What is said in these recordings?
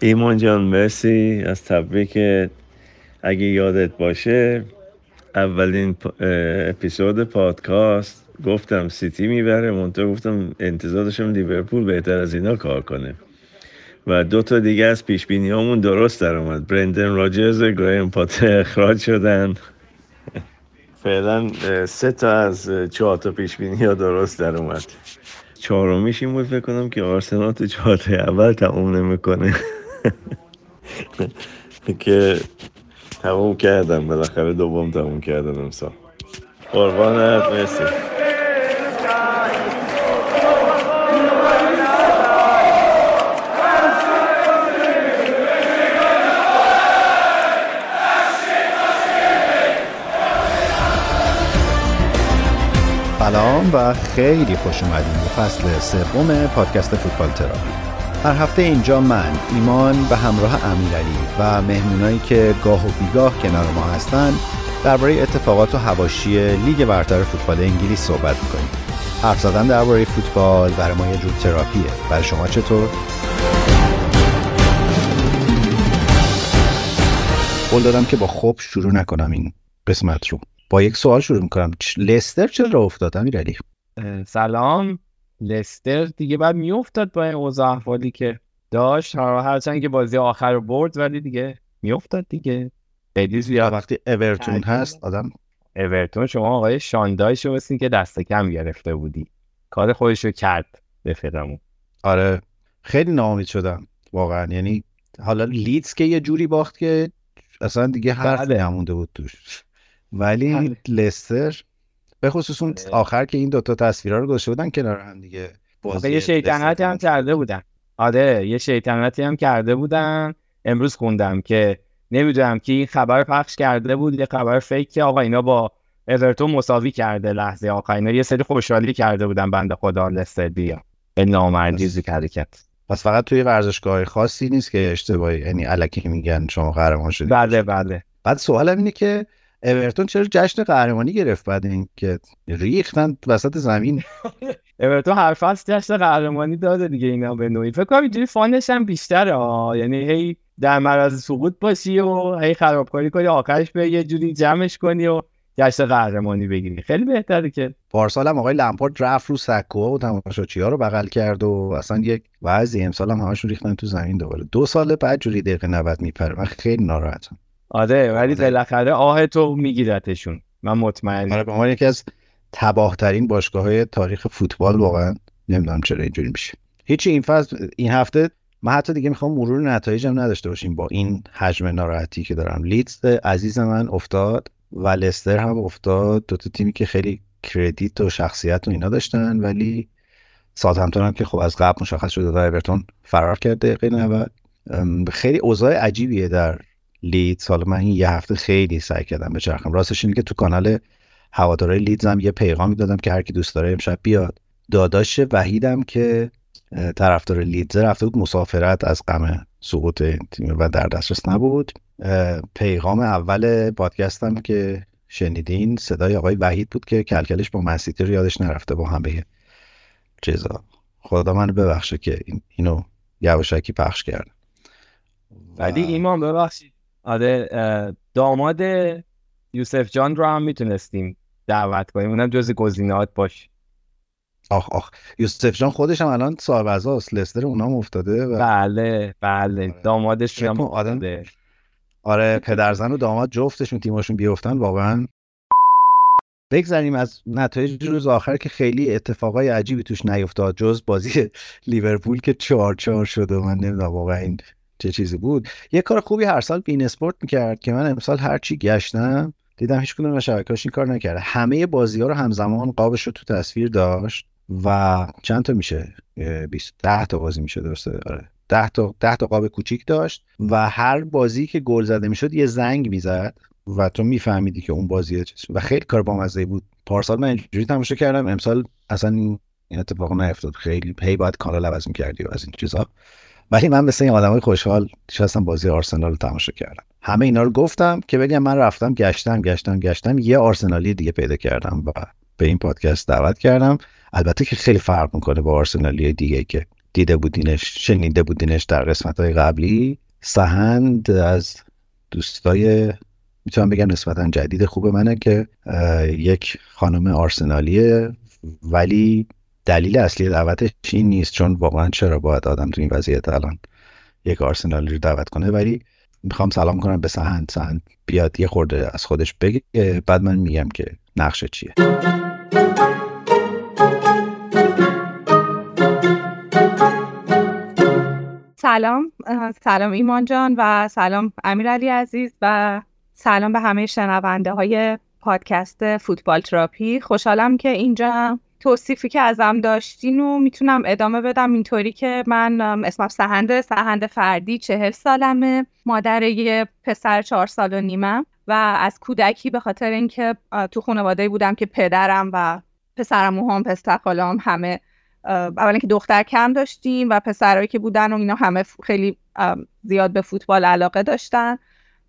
ایمان جان مرسی از تبریک. اگه یادت باشه اولین اپیزود پادکاست گفتم سیتی می‌بره منطقه گفتم انتظار داشتم لیورپول بهتر از اینا کار کنه. و دو تا دیگه از پیش بینی درست در اومد. برندن راجرز گرایم پاتر اخراج شدن. فعلا سه تا از چهار تا پیش بینی ها درست در اومد. چهارمیش این بود فکر کنم که آرسنال تو چهار اول تموم نمی‌کنه. که تموم کردم بالاخره دوم تموم کردم امسال. قربانت مرسی. سلام و خیلی خوش اومدیم به فصل سوم پادکست فوتبال تراپی هر هفته اینجا من ایمان به همراه امیرعلی و مهمونایی که گاه و بیگاه کنار ما هستن درباره اتفاقات و هواشی لیگ برتر فوتبال انگلیس صحبت می‌کنیم. حرف زدن درباره فوتبال برای ما یه جور تراپیه. برای شما چطور؟ قول دادم که با خوب شروع نکنم این قسمت رو. با یک سوال شروع می‌کنم. لستر چرا افتاد امیرعلی؟ سلام. لستر دیگه بعد میافتاد با این اوضاع احوالی که داشت. هرچند که بازی آخر رو برد ولی دیگه میافتاد دیگه. خیلی زیاد. وقتی اورتون هست آدم اورتون شما آقای شاندایش رو که دست کم گرفته بودی. کار خودش رو کرد به آره. خیلی ناامید شدم واقعا. یعنی حالا لیدز که یه جوری باخت که اصلا دیگه حرف بله. نمونده بود توش. ولی بله. لستر به خصوص اون آخر که این دوتا تصویرها رو گذاشته بودن کنار هم دیگه یه شیطنتی هم کرده بودن. آره یه شیطنتی هم کرده بودن. امروز خوندم که نمی‌دونم که این خبر پخش کرده بود یه خبر فیک که آقا اینا با اورتون مساوی کرده لحظه آخر. اینا یه سری خوشحالی کرده بودن بنده خدا لستر بیا به نامردی حرکت. پس فقط توی ورزشگاه خاصی نیست که اشتباهی یعنی الکی میگن شما قهرمان شدید. بله بله. بعد سوالم اینه که اورتون چرا جشن قهرمانی گرفت بعد اینکه ریختن وسط زمین؟ اورتون هر فصل جشن قهرمانی داده دیگه اینا به نوعی. فکر کنم اینجوری فانش هم بیشتره یعنی هی در معرض سقوط باشی و هی خرابکاری کنی آخرش به یه جوری جمعش کنی و جشن قهرمانی بگیری. خیلی بهتره که پارسال هم آقای لمپارد رفت رو سکوها و تماشاچی ها رو بغل کرد و اصلا یک وضعی امسال هم همشون ریختن تو زمین دوباره. دو سال بعد جوری دقیقه 90 میپره. من خیلی ناراحتم. آره ولی آره. بالاخره آه تو میگیرتشون من مطمئن آره به عنوان یکی از تباه ترین باشگاه های تاریخ فوتبال واقعا نمی‌دونم چرا اینجوری میشه. هیچی این فصل این هفته من حتی دیگه می‌خوام مرور نتایجم نداشته باشیم با این حجم ناراحتی که دارم. لیدز عزیز من افتاد و لستر هم افتاد. دو تا تیمی که خیلی کردیت و شخصیت و اینا داشتن ولی ساعتمتون هم که خب از قبل مشخص شده در اورتون فرار کرده دقیقه خیلی اوضاع عجیبیه در لیدز حالا من این یه هفته خیلی سعی کردم بچرخم راستش اینه که تو کانال هوادارهای لیدز هم یه پیغامی دادم که هر کی دوست داره امشب بیاد. داداش وحیدم که طرفدار لیدز رفته بود مسافرت از غم سقوط تیم و در دسترس نبود. پیغام اول پادکستم که شنیدین صدای آقای وحید بود که کلکلش با مسیتی رو یادش نرفته با هم به چیزا. خدا من ببخشه که اینو یواشکی پخش کردم. ولی ایمان ببخشید. آره داماد یوسف جان رو هم می‌تونستیم دعوت کنیم. اونم جز گزینات باش آخ آخ. یوسف جان خودش هم الان صاحب است لستر اونام افتاده و... بله بله. آره. دامادش هم آدم آره پدرزن و داماد جفتشون تیماشون بیفتن واقعا. بگذاریم از نتایج روز آخر که خیلی اتفاقای عجیبی توش نیفتاد جز بازی لیورپول که چهار چهار شد و من نمی‌دونم واقعا این چه چیزی بود. یه کار خوبی هر سال بین اسپورت می‌کرد که من امسال هر چی گشتم دیدم هیچ کدوم شبکه‌اش این کار نکرده. همه بازی ها رو همزمان قابش رو تو تصویر داشت و چند تا میشه؟ 20 10 تا بازی میشه درسته؟ آره. 10 تا 10 تا قاب کوچیک داشت و هر بازی که گل زده می‌شد یه زنگ می‌زد و تو میفهمیدی که اون بازی و خیلی کار بامزه بود. پارسال من اینجوری تماشا کردم. امسال اصلا این اتفاق نیفتاد. خیلی هی باید کانال عوض می‌کردی از این چیزا. ولی من مثل این آدمای خوشحال نشستم بازی آرسنال رو تماشا کردم. همه اینا رو گفتم که بگم من رفتم گشتم گشتم گشتم یه آرسنالی دیگه پیدا کردم و به این پادکست دعوت کردم. البته که خیلی فرق می‌کنه با آرسنالی دیگه که دیده بودینش شنیده بودینش در قسمت های قبلی. سهند از دوستای می‌تونم بگم نسبتا جدید خوب منه که یک خانم آرسنالیه. ولی دلیل اصلی دعوتش این نیست چون واقعا چرا باید آدم تو این وضعیت الان یک آرسنالی رو دعوت کنه. ولی می‌خوام سلام کنم به سهند. سهند بیاد یه خورده از خودش بگه. بعد من میگم که نقشه چیه. سلام. سلام ایمان جان و سلام امیرعلی عزیز و سلام به همه شنونده های پادکست فوتبال تراپی. خوشحالم که اینجا توصیفی که ازم داشتین و می‌تونم ادامه بدم. اینطوری که من اسمم سهنده سهند فردی چهل سالمه. مادر یه پسر چهار سال و نیمم و از کودکی به خاطر اینکه تو خانواده بودم که پدرم و پسرم و هم پسر خالام همه اولا که دختر کم داشتیم و پسرهایی که بودن و اینا همه خیلی زیاد به فوتبال علاقه داشتن.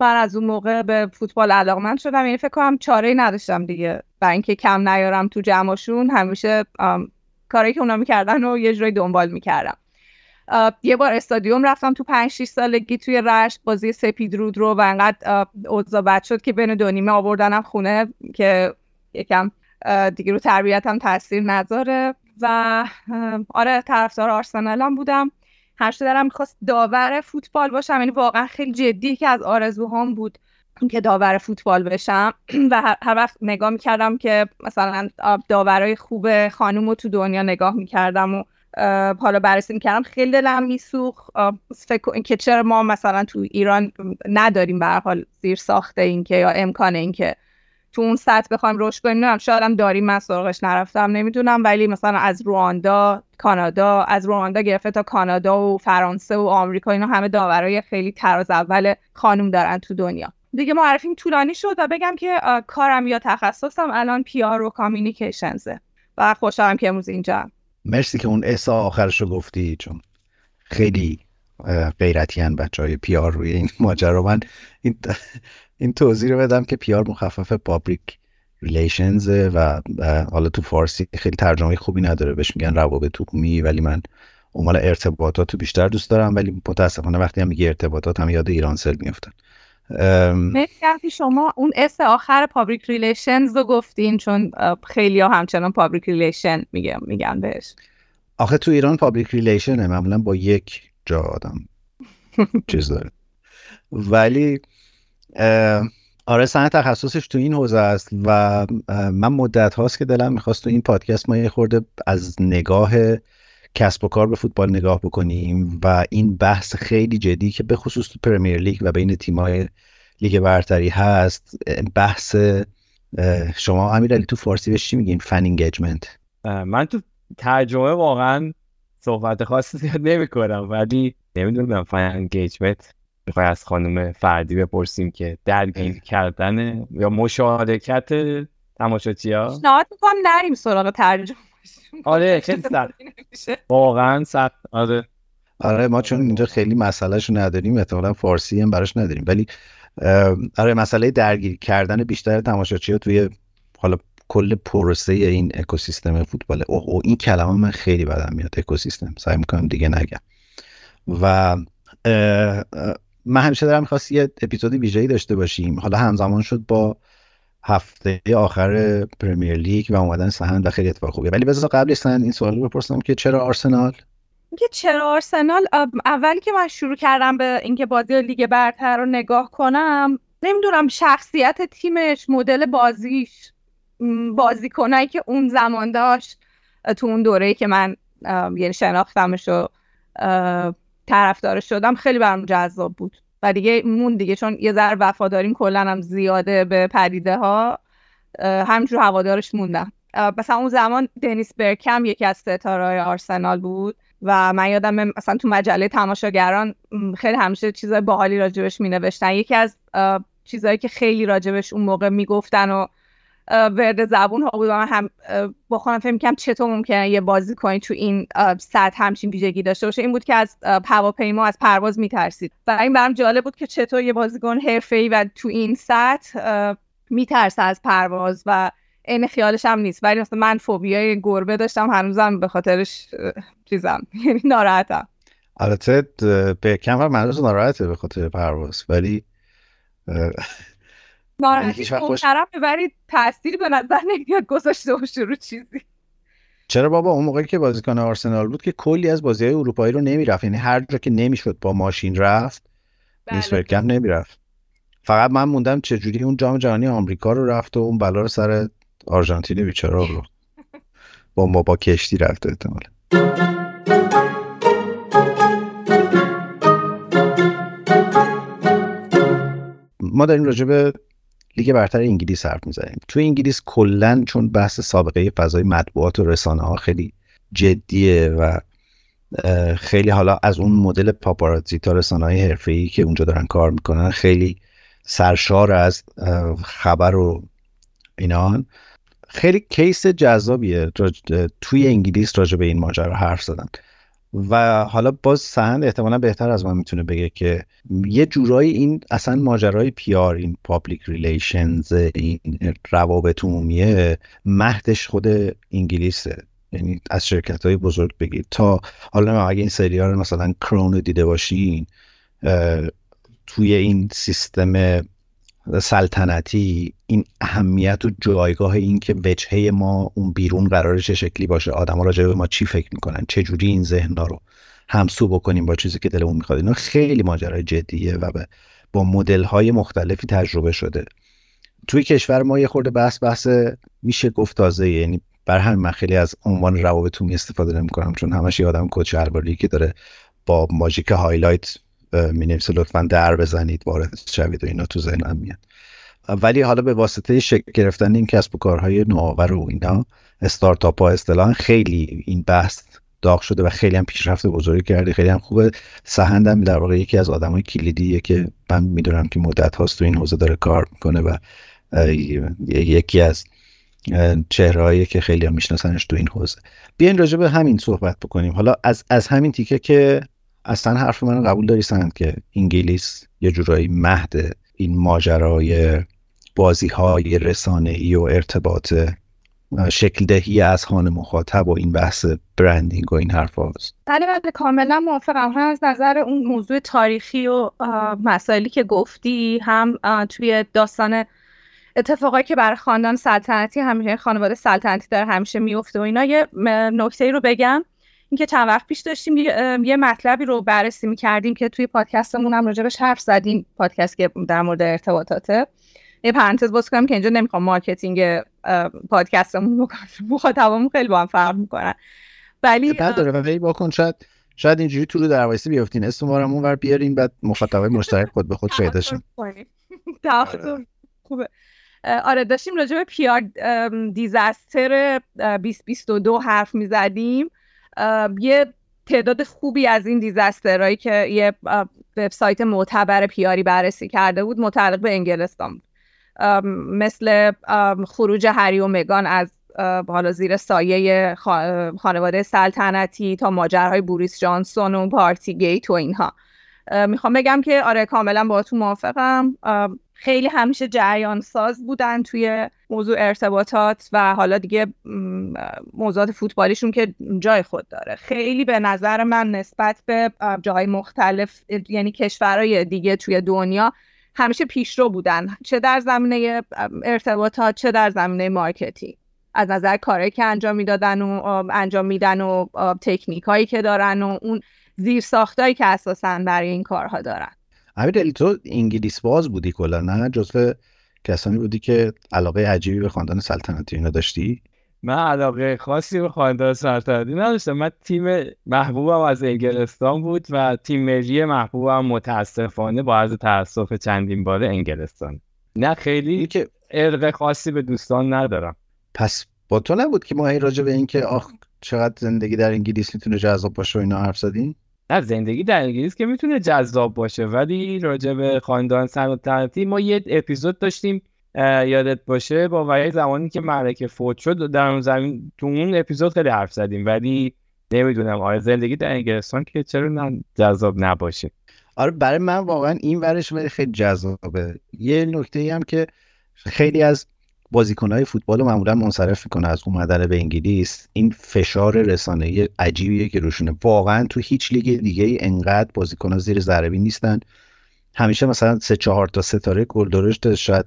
من از اون موقع به فوتبال علاقمند شدم. یعنی فکر کنم چاره نداشتم دیگه. برای اینکه کم نیارم تو جمعشون همیشه کاری که اونا می‌کردن و یه جوری دنبال می‌کردم. یه بار استادیوم رفتم تو 5 6 سالگی توی رشت. بازی سپید رود رو و انقدر اوضاع بد شد که بین دو نیمه آوردنم خونه که یکم دیگه رو تربیتم تاثیر نذاره. و آره طرفدار آرسنالم بودم. همیشه دارم می‌خواست داور فوتبال باشم یعنی واقعا خیلی جدی که از آرزوهام بود که داور فوتبال بشم. و هر وقت نگاه می‌کردم که مثلا داورای خوب خانوم رو تو دنیا نگاه می‌کردم و حالا بررسی می‌کردم خیلی دلم میسوخ فکر که چرا ما مثلا تو ایران نداریم به حال زیر ساخته این که یا امکان این که تو اون سطح بخوایم رشد کنیم شاید هم داریم من سراغش نرفتم نمی‌دونم ولی مثلا از رواندا کانادا از رواندا گرفته تا کانادا و فرانسه و آمریکا اینا همه داورای خیلی تراز اول خانوم دارن تو دنیا. دیگه معرفیم طولانی شد و بگم که کارم یا تخصصم الان پی آر و کامیونیکیشنزه و خوشحالم که امروز اینجا مرسی که اون اسا آخرش رو گفتی چون خیلی غیرتی هن بچه های PR روی این ماجرا. من این این توضیح رو بدم که PR مخفف public relations و حالا تو فارسی خیلی ترجمه خوبی نداره. بهش میگن روابط عمومی ولی من عنوان ارتباطات رو بیشتر دوست دارم. ولی متاسفانه وقتی هم میگه ارتباطات هم یاد ایرانسل میفتن مرسی شما. اون S آخر public relations رو گفتین چون خیلی ها همچنان public relation میگن میگن بهش. آخه تو ایران public relation ه معمولا با یک جا آدم. چیز داره. ولی آره سهند تخصصش تو این حوزه است و من مدت هاست که دلم می‌خواست تو این پادکست ما یه خورده از نگاه کسب و کار به فوتبال نگاه بکنیم و این بحث خیلی جدی که به خصوص تو Premier League و بین تیمای لیگ برتری هست بحث شما امیرعلی تو فارسی بهش چی میگین؟ fan engagement من تو ترجمه واقعا صحبت خاصی زیاد نمی کنم ولی نمی‌دونم fan engagement می‌خوای از خانم فردی بپرسیم که درگیر کردن یا مشارکت تماشاچی ها پیشنهاد می‌کنم نریم سراغ ترجمه آره خیلی واقعا سخت. آره. آره ما چون اینجا خیلی مسئلهش نداریم احتمالا فارسی هم براش نداریم ولی آره مسئله درگیر کردن بیشتر تماشاچی ها توی حالا کل پروسه این اکوسیستم فوتبال. او, این کلمه من خیلی بدم میاد اکوسیستم. سعی می‌کنم دیگه نگم. و من همیشه دارم می‌خواست یه اپیزودی ویژه‌ای داشته باشیم. حالا همزمان شد با هفته آخر پرمیر لیگ و اومدن سهند و خیلی اتفاق خوبیه. ولی بذار قبل سهند این سوال رو بپرسم که چرا آرسنال؟ که چرا آرسنال؟ اول که من شروع کردم به اینکه بازی لیگ برتر رو نگاه کنم نمی‌دونم شخصیت تیمش مدل بازیش. بازیکنایی که اون زمان داشت تو اون دوره که من یعنی شناختمش و طرفدارش شدم خیلی برام جذاب بود. و دیگه مون دیگه چون یه ذره وفاداریم کلا هم زیاده به پدیده ها همینجور هوادارش موندم. مثلا اون زمان دنیس برکم یکی از ستاره آرسنال بود و من یادم مثلا تو مجله تماشاگران خیلی همیشه چیزای باحالی راجبش می نوشتن یکی از چیزهایی که خیلی راجبش اون موقع می‌گفتن و ورد زبون ها من هم با خودم فکر می‌کنم چطور ممکنه یه بازی کنی تو این سطح همچین ویژگی داشته باشه. این بود که از هواپیما از پرواز میترسید. و این برام جالب بود که چطور یه بازیکن ای و تو این سطح میترسه از پرواز و این خیالش هم نیست. ولی مثلا من فوبیای گربه داشتم هنوزم به خاطرش چیزم. یعنی ناراحتم. البته به کم منوز ناراحته به خاطر پرواز. ولی ناراحتی محترم ولی تاثیر به نظر نمیاد گذاشته باشه رو چیزی. چرا بابا؟ اون موقعی که بازیکن آرسنال بود که کلی از بازی های اروپایی رو نمی‌رفت. یعنی هر جا که نمی‌شد با ماشین رفت بله. نمی نمی‌رفت. فقط من موندم چجوری اون جام جهانی آمریکا رو رفت و اون بلا رو سر آرژانتین بیچاره رو با ما با کشتی رفته احتمال ما داریم راجع به لیگ برتر انگلیس حرف می‌زنیم. تو انگلیس کلا چون بحث سابقه فضای مطبوعات و رسانه ها خیلی جدیه و خیلی حالا از اون مدل پاپاراتزی تا رسانه های حرفه که اونجا دارن کار می‌کنن خیلی سرشار از خبر و اینان خیلی case جذابیه توی انگلیس راجع به این ماجرا حرف زدن. و حالا باز سهند احتمالا بهتر از من می‌تونه بگه که یه جورایی این اصلا ماجرای PR این public relations این روابط عمومیه مهدش خود انگلیسه. یعنی از شرکت های بزرگ بگید تا حالا اگه این سریال مثلا Crown رو دیده باشین توی این سیستم سلطنتی این اهمیت و جایگاه این که وجهه ما اون بیرون قرار چه شکلی باشه. آدم راجع به ما چی فکر می‌کنن؟ چه جوری این ذهن رو همسو بکنیم با چیزی که دلمون می‌خواد؟ اینا خیلی ماجرای جدیه و با مدل های مختلفی تجربه شده. توی کشور ما یه خورده بحث بحث میشه گفت تازه یعنی بر همین من خیلی از عنوان روابط استفاده نمی‌کنم چون همش یه آدم کوچ که داره با ماژیک highlight می نویسه لطفا در بزنید وارد شوید و اینا تو ذهنم میاد. ولی حالا به واسطه شکل گرفتن این کسب و کارهای نوآور و اینا استارتاپ ها اصطلاحا خیلی این بحث داغ شده و خیلی هم پیشرفت بزرگی کرده. خیلی هم خوبه. سهندم در واقع یکی از آدمای کلیدیه که من می‌دونم که مدت هاست تو این حوزه داره کار می‌کنه و یکی از چهرهایی که خیلی هم میشناسنش تو این حوزه. بیاین راجع به همین صحبت بکنیم. حالا از از همین تیکه که اصلا حرف من قبول داری سند که انگلیس یه جورایی مهد این ماجرای بازی های رسانه ای و ارتباط شکل دهی از خانه مخاطب و این بحث برندینگ و این حرف هاست بله بله کاملا موافقم. هم از نظر اون موضوع تاریخی و مسائلی که گفتی هم توی داستان اتفاقایی که برای خاندان سلطنتی همیشه خانواده سلطنتی داره همیشه میفته و اینا یه نکته رو بگم. اینکه چند وقت پیش داشتیم یه مطلبی رو بررسی می‌کردیم که توی پادکستمون هم راجبش حرف زدیم پادکست که در مورد ارتباطاته. یه پرانتز باز کنم که اینجا نمی‌خوام marketing پادکستمون بکنم مخاطبمون خیلی با هم فرق می‌کنن. ولی نداره ولی واکن شاید شاید اینجوری تو رو در وایسی بیافتین اسم ما رو ور بیارین بعد مخاطبای مشترک خود به خود پیدا شن خوبه. آره داشتیم راجع به پیار دیزاستر 2022 حرف می‌زدیم. یه تعداد خوبی از این دیزاسترهایی که یه وبسایت معتبر پیاری بررسی کرده بود متعلق به انگلستان بود. مثل خروج هری و مگان از حالا زیر سایه خانواده سلطنتی تا ماجرهای بوریس جانسون و پارتی گیت و اینها. می‌خوام بگم که آره کاملا با تو موافقم خیلی همیشه جریان ساز بودن توی موضوع ارتباطات و حالا دیگه موضوعات فوتبالیشون که جای خود داره. خیلی به نظر من نسبت به جاهای مختلف یعنی کشورهای دیگه توی دنیا همیشه پیشرو بودن. چه در زمینه ارتباطات چه در زمینه marketing. از نظر کاری که انجام می‌دادن و انجام میدن و تکنیک هایی که دارن و اون زیر ساختایی که اساسا برای این کارها دارن. امیر تو انگلیس باز بودی کلا نه؟ جزو کسانی بودی که علاقه عجیبی به خاندان سلطنتی اینا داشتی؟ من علاقه خاصی به خاندان سلطنتی نداشتم. من تیم محبوبم از انگلستان بود و تیم ملی محبوبم متاسفانه با از تاسف چندین باره انگلستان. نه خیلی که ارق خاصی به دوستان ندارم. پس با تو نبود که ما راجع به اینکه آخ چقدر زندگی در انگلیس می‌تونه جذاب باشه و اینا حرف زدیم؟ نه زندگی در انگلیس که می‌تونه جذاب باشه. ولی راجع به خاندان سلطنتی ما یه اپیزود داشتیم یادت باشه با وقتی زمانی که ملکه فوت شد در اون زمین تو اون اپیزود خیلی حرف زدیم. ولی نمی‌دونم آره زندگی در انگلستان که چرا جذاب نباشه؟ آره برای من واقعا این ورش خیلی جذابه. یه نکته ای هم که خیلی از بازیکنهای فوتبال رو معمولا منصرف می‌کنه از اومدن به انگلیس. این فشار رسانه عجیبیه که روشونه. واقعا تو هیچ لیگ دیگه ای انقدر بازیکنها زیر ضربی نیستن. همیشه مثلا سه چهار تا ستاره گل درشت شاید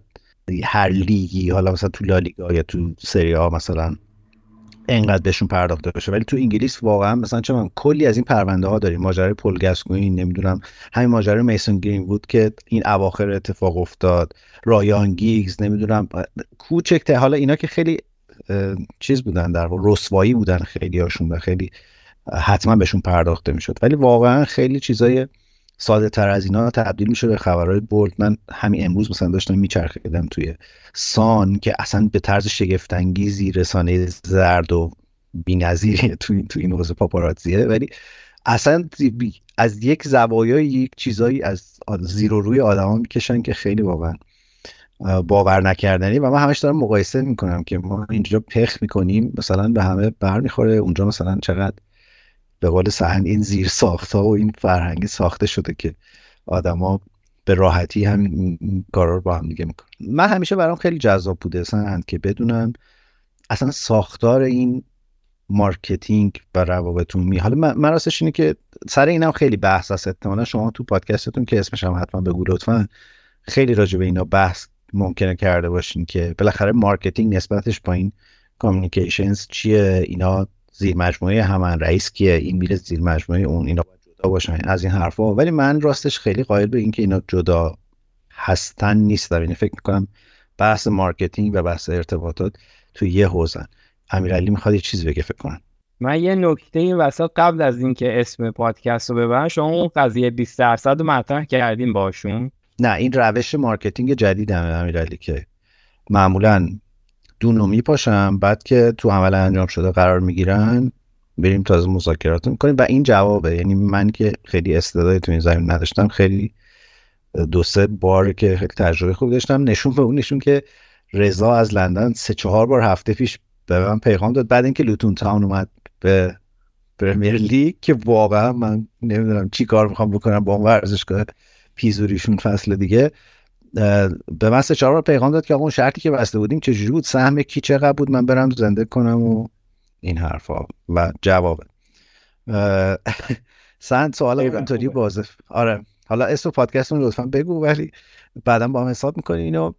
هر لیگی حالا مثلا تو لالیگا یا تو سری ها مثلا انقدر بهشون پرداخته بشه. ولی تو انگلیس واقعا مثلا چه من کلی از این پرونده ها داریم. ماجرای پل گاسکوین نمی‌دونم همین ماجرای میسون گرین بود که این اواخر اتفاق افتاد. رایان گیگز نمی‌دونم کوچک حالا اینا که خیلی چیز بودن در رسوایی بودن خیلی هاشون و خیلی حتما بهشون پرداخته می‌شد. ولی واقعا خیلی چیزای ساده تر از اینا تبدیل میشه به خبرهای برد. من همین امروز مثلا داشتم میچرخیدم توی سان که اصلا به طرز شگفتانگیزی رسانه زرد و بی‌نظیری تو تو این حوزه پاپاراتزیه. ولی اصلا از یک زوایای یک چیزایی از زیر و روی آدما می‌کشن که خیلی واقعا باور نکردنی و من همش دارم مقایسه می‌کنم که ما اینجا پخ می‌کنیم مثلا به همه بر می‌خوره اونجا مثلا چقدر به قول سهند این زیر ساخت ها و این فرهنگی ساخته شده که آدما به راحتی هم کارا رو با هم دیگه می‌کنن. من همیشه برام خیلی جذاب بوده سهند که بدونم اصلا ساختار این marketing و روابط عمومی حالا من, راستش اینه که سر اینم خیلی بحث هست. احتمالا شما تو پادکستتون که اسمش هم حتما بگو لطفا. خیلی راجع به اینا بحث ممکنه کرده باشین که بالاخره marketing نسبتش با این communications چیه؟ اینا زیر مجموعه همان رئیس کیه؟ این میره زیر مجموعه اون اینا باید جدا باشن. از این حرفا. ولی من راستش خیلی قائل به اینکه اینا جدا هستن نیستم یعنی فکر می‌کنم بحث marketing و بحث ارتباطات تو یه حوزن. امیرعلی می‌خواد یه چیز بگه فکر کنم. من یه نکته این وسط قبل از اینکه اسم پادکست رو ببرم شما اون قضیه 20 درصد رو مطرح کردیم باشون نه این روش marketing جدید امیرعلی که معمولا دون رو میپاشم. بعد که تو عمل انجام شده قرار می‌گیرن بریم تازه مذاکرات می‌کنیم. و این جوابه. یعنی من که خیلی استعدادی تو این زمین نداشتم خیلی دو سه بار که خیلی تجربه خوب داشتم. نشون به اون نشون که رضا از لندن سه چهار بار هفته پیش به من پیغام داد. بعد اینکه لوتون تاون اومد به پرمیر لیگ که واقعا من نمی‌دونم چی کار می‌خوام بکنم با اون ورزشگاه پیزوریشون فصل دیگه. به من سه چهار پیغام داد که اون شرطی که بسته بودیم چجوری بود؟ سهم کی چقدر بود؟ من برم زنده کنم و این حرفا و جواب. سند سوال اینطوری بازه. آره. حالا اسم پادکستون لطفا بگو ولی بعدا با هم حساب می‌کنی اینو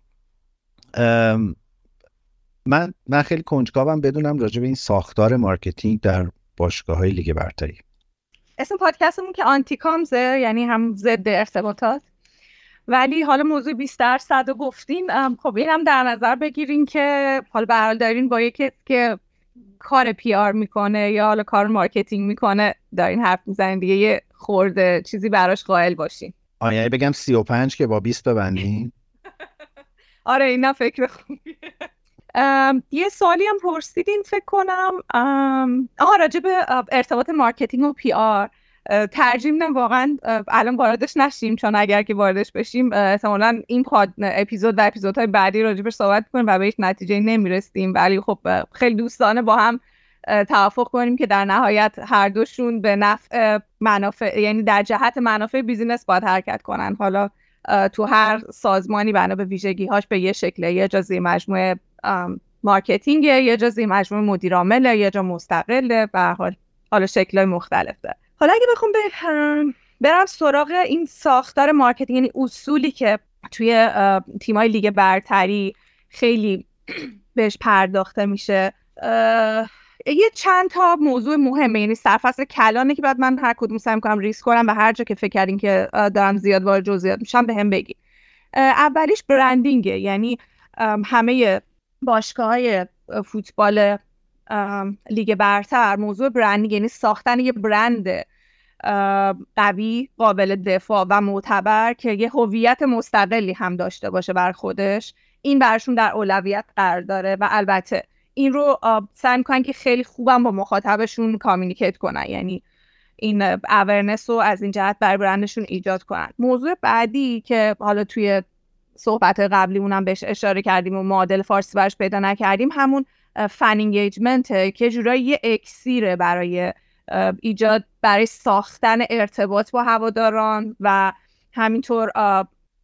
من من خیلی کنجکاوم بدونم راجع به این ساختار مارکتینگ در باشگاه های لیگ برتری. اسم پادکستمون که AntiComms ه یعنی هم ضد ارتباطات. ولی حالا موضوع 20 درصد رو گفتین خب این هم در نظر بگیرین که حالا به دارین با یکی که کار PR می‌کنه یا حالا کار marketing می‌کنه دارین حرف می‌زنین دیگه یه خورده چیزی براش قائل باشین. آیا یعنی بگم 35 که با 20 ببندین. آره اینا فکر خوبیه یه سوالی هم پرسیدین فکر کنم آها راجع به ارتباط marketing و PR ترجیح میدم واقعا الان واردش نشیم چون اگر که واردش بشیم احتمالا این پاد اپیزود و اپیزودهای بعدی راجبش صحبت کنیم و به هیچ نتیجه نمی‌رسیم. ولی خب خیلی دوستانه با هم توافق کنیم که در نهایت هر دوشون به نفع منافع یعنی در جهت منافع business باید حرکت کنن. حالا تو هر سازمانی بنا به ویژگی هاش به یه شکله یه جا زیر مجموعه marketing یه جا زیر مجموعه مدیر یه جا مستقله به حال حالا شکلهای مختلفه. حالا اگه بخوام برم سراغ این ساختار marketing یعنی اصولی که توی تیمای لیگ برتری خیلی بهش پرداخته میشه یه چند تا موضوع مهمه. یعنی سرفصل کلانه که بعد من هر کدوم سعی می‌کنم ریزش کنم و هر جا که فکر کردین که دارم زیاد وارد جزئیات میشم بهم بگی اولیش branding ه. یعنی همه باشگاه های فوتبال لیگ برتر. موضوع branding یعنی ساختن یه برند قوی قابل دفاع و معتبر که یه هویت مستقلی هم داشته باشه بر خودش. این برشون در اولویت قرار داره و البته این رو سعی می‌کنن که خیلی خوبم با مخاطبشون communicate کنن. یعنی این اورنس رو از این جهت بر برندشون ایجاد کنن. موضوع بعدی که حالا توی صحبت قبلیمون بهش اشاره کردیم و معادل فارسی برش پیدا نکردیم همون فن انگیجمنت که جورایی یه اکسیره برای ایجاد برای ساختن ارتباط با هواداران و همینطور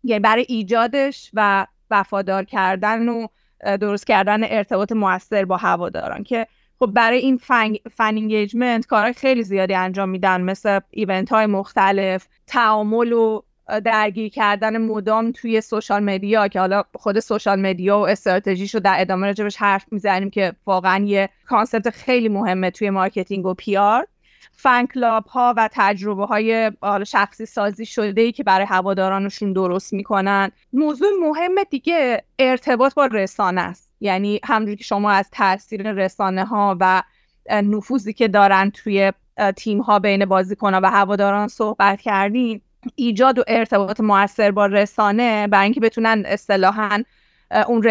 یعنی برای ایجادش و وفادار کردن و درست کردن ارتباط موثر با هواداران. که خب برای این fan, fan engagement کارهای خیلی زیادی انجام میدن مثل event های مختلف تعامل و درگیر کردن مدام توی social media که حالا خود social media و استراتژیشو در ادامه راجبش حرف می‌زنیم که واقعا یه concept خیلی مهمه توی marketing و PR fan club ها و تجربه های شخصی سازی شده ای که برای هوادارانشون درست می‌کنن. موضوع مهم دیگه ارتباط با رسانه است. یعنی همونجوری که شما از تاثیر رسانه ها و نفوذی که دارن توی تیم ها بین بازیکن و هواداران صحبت کردیم ایجاد و ارتباط موثر با رسانه برای اینکه بتونن اصطلاحا اون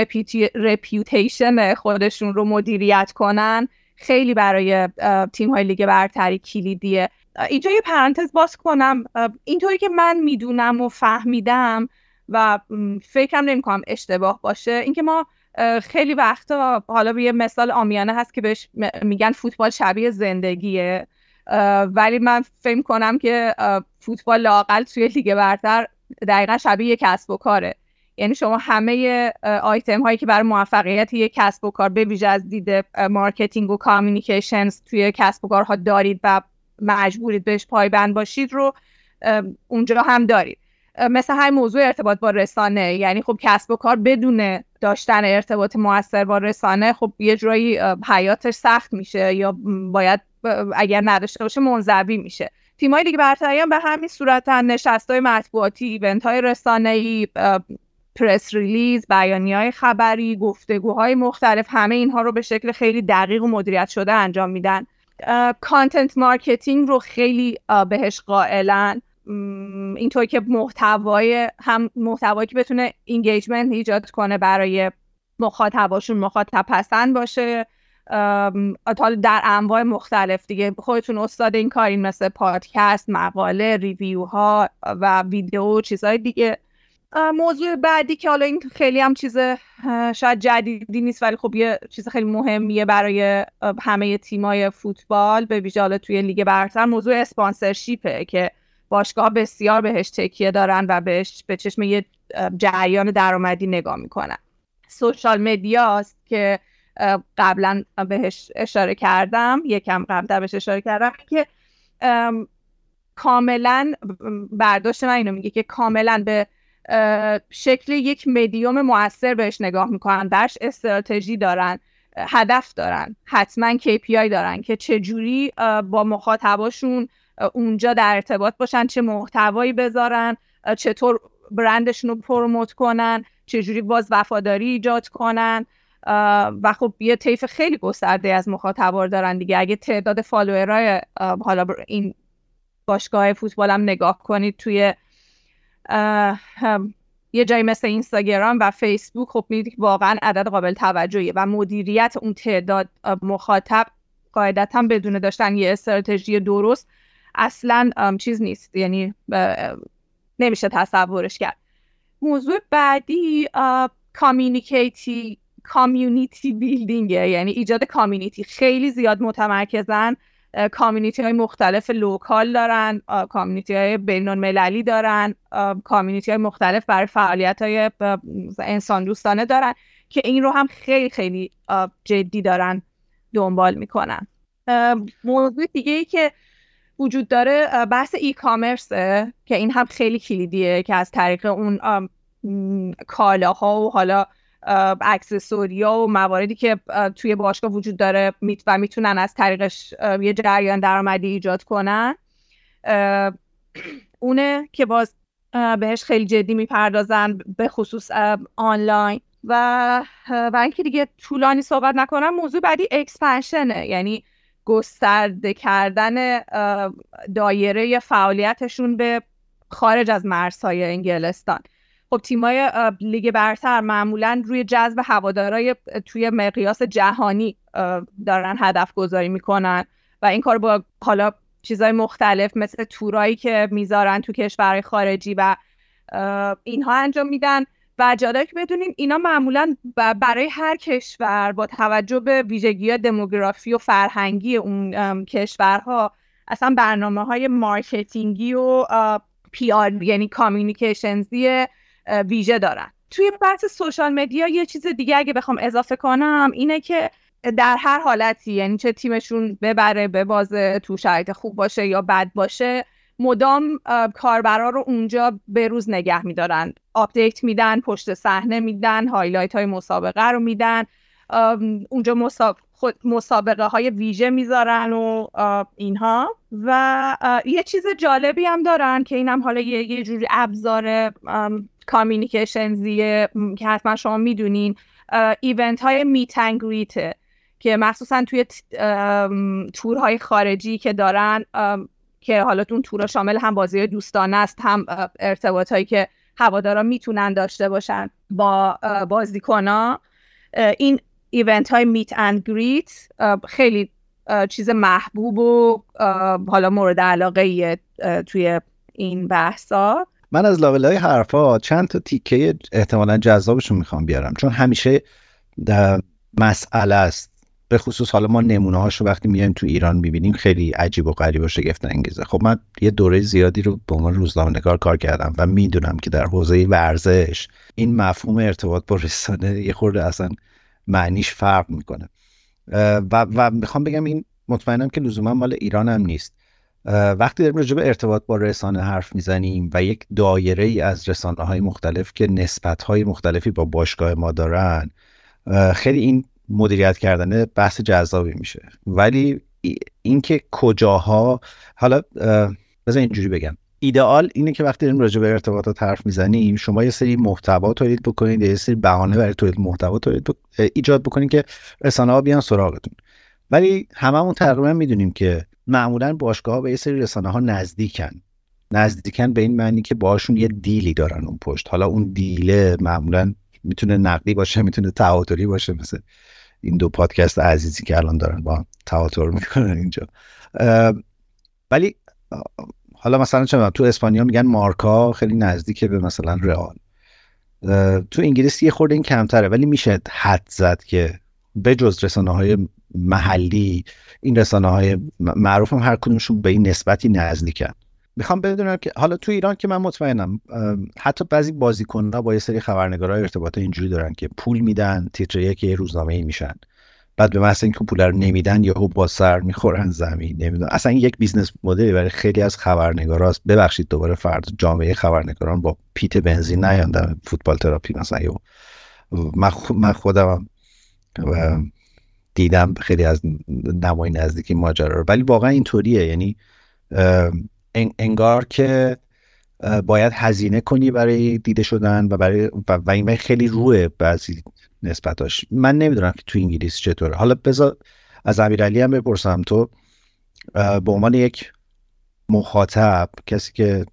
رپیوتیشن خودشون رو مدیریت کنن. خیلی برای تیم های لیگ برتری کلیدیه. اینجا یه پرانتز باز کنم. اینطوری که من می‌دونم و فهمیدم و فکرم نمی کنم اشتباه باشه اینکه ما خیلی وقتا حالا یه مثال عامیانه هست که بهش میگن فوتبال شبیه زندگیه. ولی من فکر کنم که فوتبال لاقل توی لیگ برتر دقیقا شبیه کسب و کاره. یعنی شما همه آیتم هایی که برای موفقیت یک کسب و کار به ویژه از دید marketing و communications توی کسب و کارها دارید و مجبورید بهش پایبند باشید رو اونجا هم دارید. مثل های موضوع ارتباط با رسانه. یعنی خب کسب و کار بدون داشتن ارتباط موثر با رسانه خب یه جورایی حیاتش سخت میشه یا باید اگر نداشته باشه منزوی میشه. تیمای دیگه برتر هم به همین صورت های مطبوعاتی event های رسانه‌ای press release بیانیه های خبری گفتگوهای مختلف همه اینها رو به شکل خیلی دقیق و مدیریت شده انجام میدن. content marketing رو خیلی بهش قائلن. اینطور که محتوای هم محتوایی که بتونه engagement ایجاد کنه برای مخاطباشون مخاطب پسند باشه حالا در انواع مختلف دیگه. خودتون استاد این کارین مثل پادکست مقاله review ها و ویدیو چیزهای دیگه. موضوع بعدی که حالا این خیلی هم چیز شاید جدیدی نیست ولی خب یه چیز خیلی مهمیه برای همه تیمای فوتبال به ویژه توی لیگ برتر موضوع اسپانسرشیپه که باشگاه بسیار بهش تکیه دارن و بهش به چشم یه جریان درآمدی نگاه می‌کنن. سوشال مدیاست که قبلا بهش اشاره کردم یکم قبل بهش اشاره کردم که کاملا برداشت من اینو میگه که کاملا به شکل یک مدیوم موثر بهش نگاه می‌کنن برش استراتژی دارن هدف دارن حتما KPI دارن که چجوری با مخاطباشون اونجا در ارتباط باشن چه محتوایی بذارن چطور برندشون رو پروموت کنن چجوری باز وفاداری ایجاد کنن. و خب یه طیف خیلی گسترده از مخاطبا دارن دیگه. اگه تعداد فالوورای حالا این باشگاه فوتبال هم نگاه کنید توی یه جایی مثل اینستاگرام و فیسبوک خب می‌دید واقعا عدد قابل توجهیه و مدیریت اون تعداد مخاطب قاعدتا بدون داشتن یه استراتژی درست اصلا چیز نیست. یعنی نمیشه تصورش کرد. موضوع بعدی communi... community building ه یعنی ایجاد community خیلی زیاد متمرکزن. community های مختلف local دارن. کامیونیتی های بینون مللی دارن. کامیونیتی های مختلف برای فعالیت های انسان دوستانه دارن که این رو هم خیلی خیلی جدی دارن دنبال می‌کنن. موضوع دیگه ای که وجود داره بحث ای کامرسه که این هم خیلی کلیدیه که از طریق اون کالاها و حالا اکسسوریا و مواردی که توی باشگاه وجود داره و می‌تونن از طریقش یه جریان درآمدی ایجاد کنن. اونه که باز بهش خیلی جدی می‌پردازن به خصوص آنلاین. و و اینکه دیگه طولانی صحبت نکنم موضوع بعدی اکسپنشنه یعنی گسترده کردن دایره فعالیتشون به خارج از مرزهای انگلستان. خب تیمای لیگ برتر معمولا روی جذب هوادارای توی مقیاس جهانی دارن هدف گذاری می‌کنن و این کار با حالا چیزهای مختلف مثل تورایی که می‌ذارن تو کشورهای خارجی و اینها انجام میدن. و جالب بدونین اینا معمولا برای هر کشور با توجه به ویژگی دموگرافی و فرهنگی اون کشورها اصلا برنامه های marketing ی و PR یعنی communications ی ویژه دارن. توی بحث social media یه چیز دیگه اگه بخوام اضافه کنم اینه که در هر حالتی یعنی چه تیمشون ببره ببازه تو شرایط خوب باشه یا بد باشه مدام کاربرا رو اونجا به روز نگه میدارن. update میدن پشت صحنه میدن highlight های مسابقه رو میدن. اونجا مسابقه های ویژه می‌ذارن و اینها. و یه چیز جالبی هم دارن که اینم حالا یه, یه جوری ابزار communications یه که حتما شما می‌دونین event های meet and greet ه که مخصوصا توی تورهای خارجی که دارن که حالا اون تورا شامل هم بازی دوستانه است هم ارتباط هایی که هوادارا می‌تونن داشته باشن با بازیکنا این event های meet and greet خیلی چیز محبوب و حالا مورد علاقه توی این بحثا. من از لابل های حرفا چند تا تیکه احتمالا جذابشون می‌خوام بیارم چون همیشه مسئله است. به خصوص حالا ما نمونه هاشو وقتی میایم تو ایران می‌بینیم خیلی عجیب و غریب و شگفت انگیزه. خب من یه دوره زیادی رو به عنوان روزنامه‌نگار کار کردم و می‌دونم که در حوزه ورزش این مفهوم ارتباط با رسانه یه خورده اصلا معنیش فرق می‌کنه. و, و می‌خوام بگم این مطمئنم که لزوما مال ایران هم نیست. وقتی داریم راجع به ارتباط با رسانه حرف می‌زنیم و یک دایره ای از رسانه های مختلف که نسبت های مختلفی با باشگاه ما دارن خیلی این مدیریت کردن بحث جذابی میشه. ولی اینکه کجاها حالا بذار اینجوری بگم. ایدئال اینه که وقتی داریم راجع به ارتباطات حرف می‌زنیم شما یه سری محتوا تولید بکنید یه سری بهانه برای تولید محتوا تولید ایجاد بکنید که رسانه ها بیان سراغتون. ولی هممون تقریبا می‌دونیم که معمولا باشگاه به یه سری رسانه ها نزدیکن. نزدیکن به این معنی که باشون یه دیلی دارن اون پشت. حالا اون دیله معمولا می‌تونه نقدی باشه می‌تونه تعاطری باشه مثل این دو پادکست عزیزی که الان دارن با تعاطر می‌کنن اینجا. ولی حالا مثلا چه تو اسپانیا میگن مارکا خیلی نزدیکه به مثلا رئال. تو انگلیس یه خورده این کمتره ولی میشه حدس زد که به جز رسانه های محلی این رسانه های معروف هم هر کدومشون به یه نسبتی نزدیکن. می‌خوام بدونم که حالا تو ایران که من مطمئنم حتی بعضی بازیکن‌ها با یه سری خبرنگارای ارتباط اینجوری دارن که پول میدن تیتر یک روزنامه ای میشن. بعد به محض اینکه پول رو نمیدن یا با سر می‌خورن زمین نمی‌دونم. اصلا یک business model ی برای خیلی از خبرنگاراست. ببخشید دوباره فردا جامعه خبرنگاران با پیت بنزین نیان دم فوتبال تراپی مثلا من خودم دیدم خیلی از نمای نزدیکی ماجرا رو. ولی واقعا اینطوریه. یعنی انگار که باید هزینه کنی برای دیده شدن و برای و این خیلی روه بعضی نسبتاش. من نمی‌دونم که تو انگلیس چطوره. حالا بذار از امیرعلی هم بپرسم. تو به عنوان یک مخاطب کسی که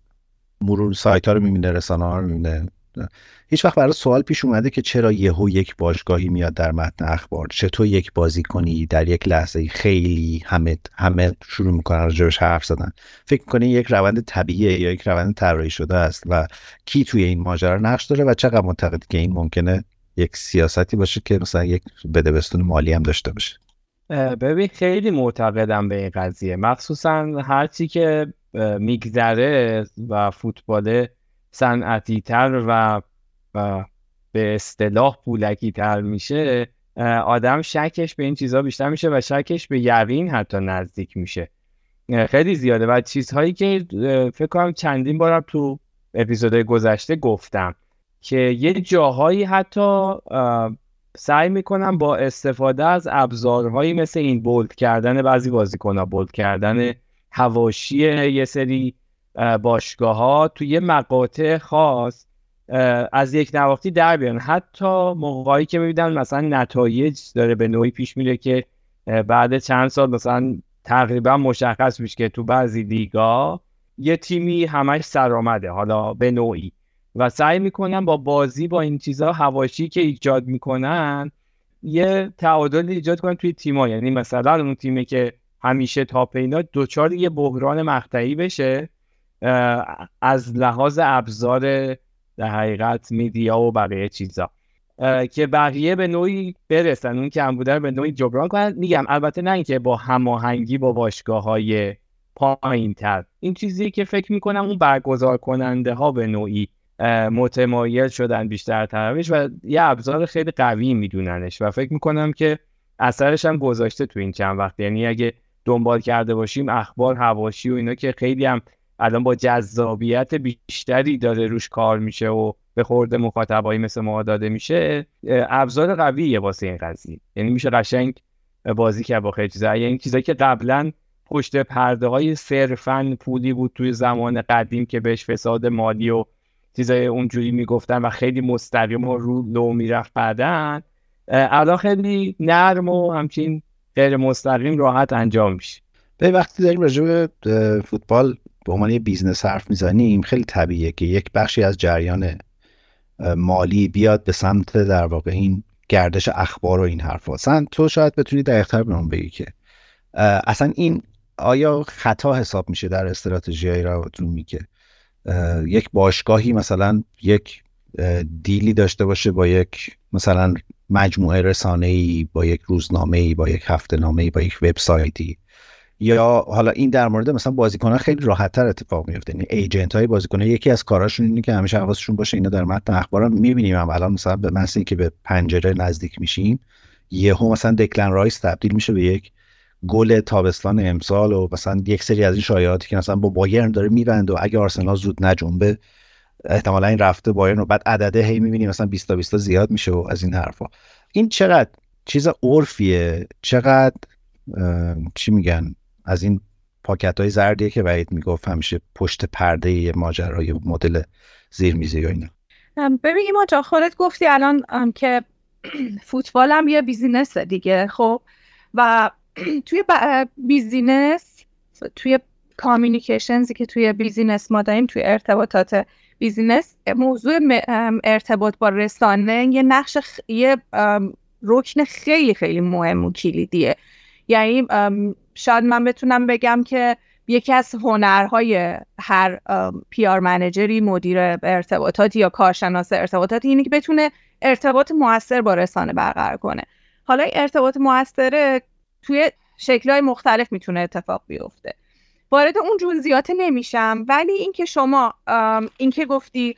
مرور سایت ها رو می‌بینه رسانه ها رو می‌بینه هیچ وقت برای سوال پیش اومده که چرا یهو یک باشگاهی میاد در متن اخبار؟ چطور یک بازی کنی؟ در یک لحظه خیلی همه همه شروع می‌کنن راجبش حرف زدن. فکر می‌کنی یک روند طبیعیه یا یک روند طراحی شده است و کی توی این ماجرا نقش داره و چقدر معتقد که این ممکنه یک سیاستی باشه که مثلا یک بدبستون مالی هم داشته باشه؟ ببین خیلی معتقدم به این قضیه. مخصوصا هرچی که میگذره و فوتبال صنعتی تر و, به اصطلاح پولکی تر میشه آدم شکش به این چیزها بیشتر میشه و شکش به یقین حتی نزدیک میشه. خیلی زیاده. و چیزهایی که فکر کنم چندین بارم تو اپیزودهای گذشته گفتم که یه جاهایی حتی سعی می‌کنم با استفاده از ابزارهایی مثل این بولد کردن بعضی بازیکنها بولد کردن هواشی یه سری باشگاه ها توی یه مقاطع خاص از یک نواختی در بیان حتی موقعی که می‌بینن مثلا نتایج داره به نوعی پیش میره که بعد چند سال مثلا تقریبا مشخص میشه که تو بعضی لیگا یه تیمی همش سرآمده حالا به نوعی. و سعی می‌کنن با بازی با این چیزها هواشی که ایجاد می‌کنن یه تعادل ایجاد کنن توی تیما یعنی مثلا اون تیمی که همیشه تاپ اینا دوچار یه بحران مقطعی بشه از لحاظ ابزار در حقیقت میدیا و بقیه چیزا. که بقیه به نوعی برسن اون که بوده به نوعی جبران کنن. میگم البته نه اینکه با هماهنگی با باشگاه های پایین تر این چیزی که فکر می‌کنم اون برگزار کننده ها به نوعی متمایل شدن بیشتر طرفش و یه ابزار خیلی قوی میدوننش و فکر می‌کنم که اثرش هم گذاشته تو این چند وقت. یعنی اگه دنبال کرده باشیم اخبار هواشی و اینا که خیلی هم الان با جذابیت بیشتری داره روش کار میشه و به خورد مخاطبایی مثل ما داده میشه ابزار قویه واسه این قضیه. یعنی میشه قشنگ بازی کرد با خیلی چیزا. یعنی چیزایی که قبلا پشت پرده های صرفا پولی بود توی زمان قدیم که بهش فساد مالی و چیزای اونجوری می‌گفتن و خیلی مستقیم و رو لو می‌رفت بعدن الان خیلی نرم و همچین غیر مستقیم راحت انجام میشه. به وقتی داریم راجع به فوتبال به عنوان یه business حرف می‌زنیم خیلی طبیعیه که یک بخشی از جریان مالی بیاد به سمت در واقع این گردش اخبار و این حرف اصلا تو شاید بتونی دقیقتر به اون بگی که اصلا این آیا خطا حساب میشه در استراتژی های روتون که یک باشگاهی مثلا یک deal ی داشته باشه با یک مثلا مجموعه رسانه ای با یک روزنامه ای با یک هفته نامه ای با یک وبسایتی. یا حالا این در مورد مثلا بازیکنان خیلی راحت تر اتفاق میفته یعنی agent های بازیکنان یکی از کاراشون اینه که همیشه حواسشون باشه اینا در متن اخبار می‌بینیم هم الان مثلا به مثلا که به پنجره نزدیک میشیم یهو مثلا دکلن رایس تبدیل میشه به یک گل تابستان امسال و مثلا یک سری از این شایعاتی که مثلا با بایرن داره می‌بنده و اگه آرسنال زود نجنبه احتمالا این رفته بایرن و بعد عدده هی می‌بینیم مثلا 20 تا 20 زیاد میشه و از این حرفا. این چقدر چیز عرفیه چقدر چی میگن؟ از این پاکت های زردیه که وحید می‌گفت همیشه پشت پرده ماجرای مدل زیرمیزی یا اینا. ببینیم جا خودت گفتی الان که فوتبال هم یه business دیگه خب؟ و توی business توی communications ی که توی business ما داریم توی ارتباطات business موضوع ارتباط با رسانه یه نقش یه رکن خیلی خیلی مهم و کلیدیه. یعنی شاید من بتونم بگم که یکی از هنرهای هر PR manager ی مدیر ارتباطاتی یا کارشناس ارتباطاتی اینه که بتونه ارتباط موثر با رسانه برقرار کنه. حالا ارتباط موثره توی شکلهای مختلف می‌تونه اتفاق بیفته. وارد اون جزئیات نمیشم ولی اینکه شما اینکه گفتی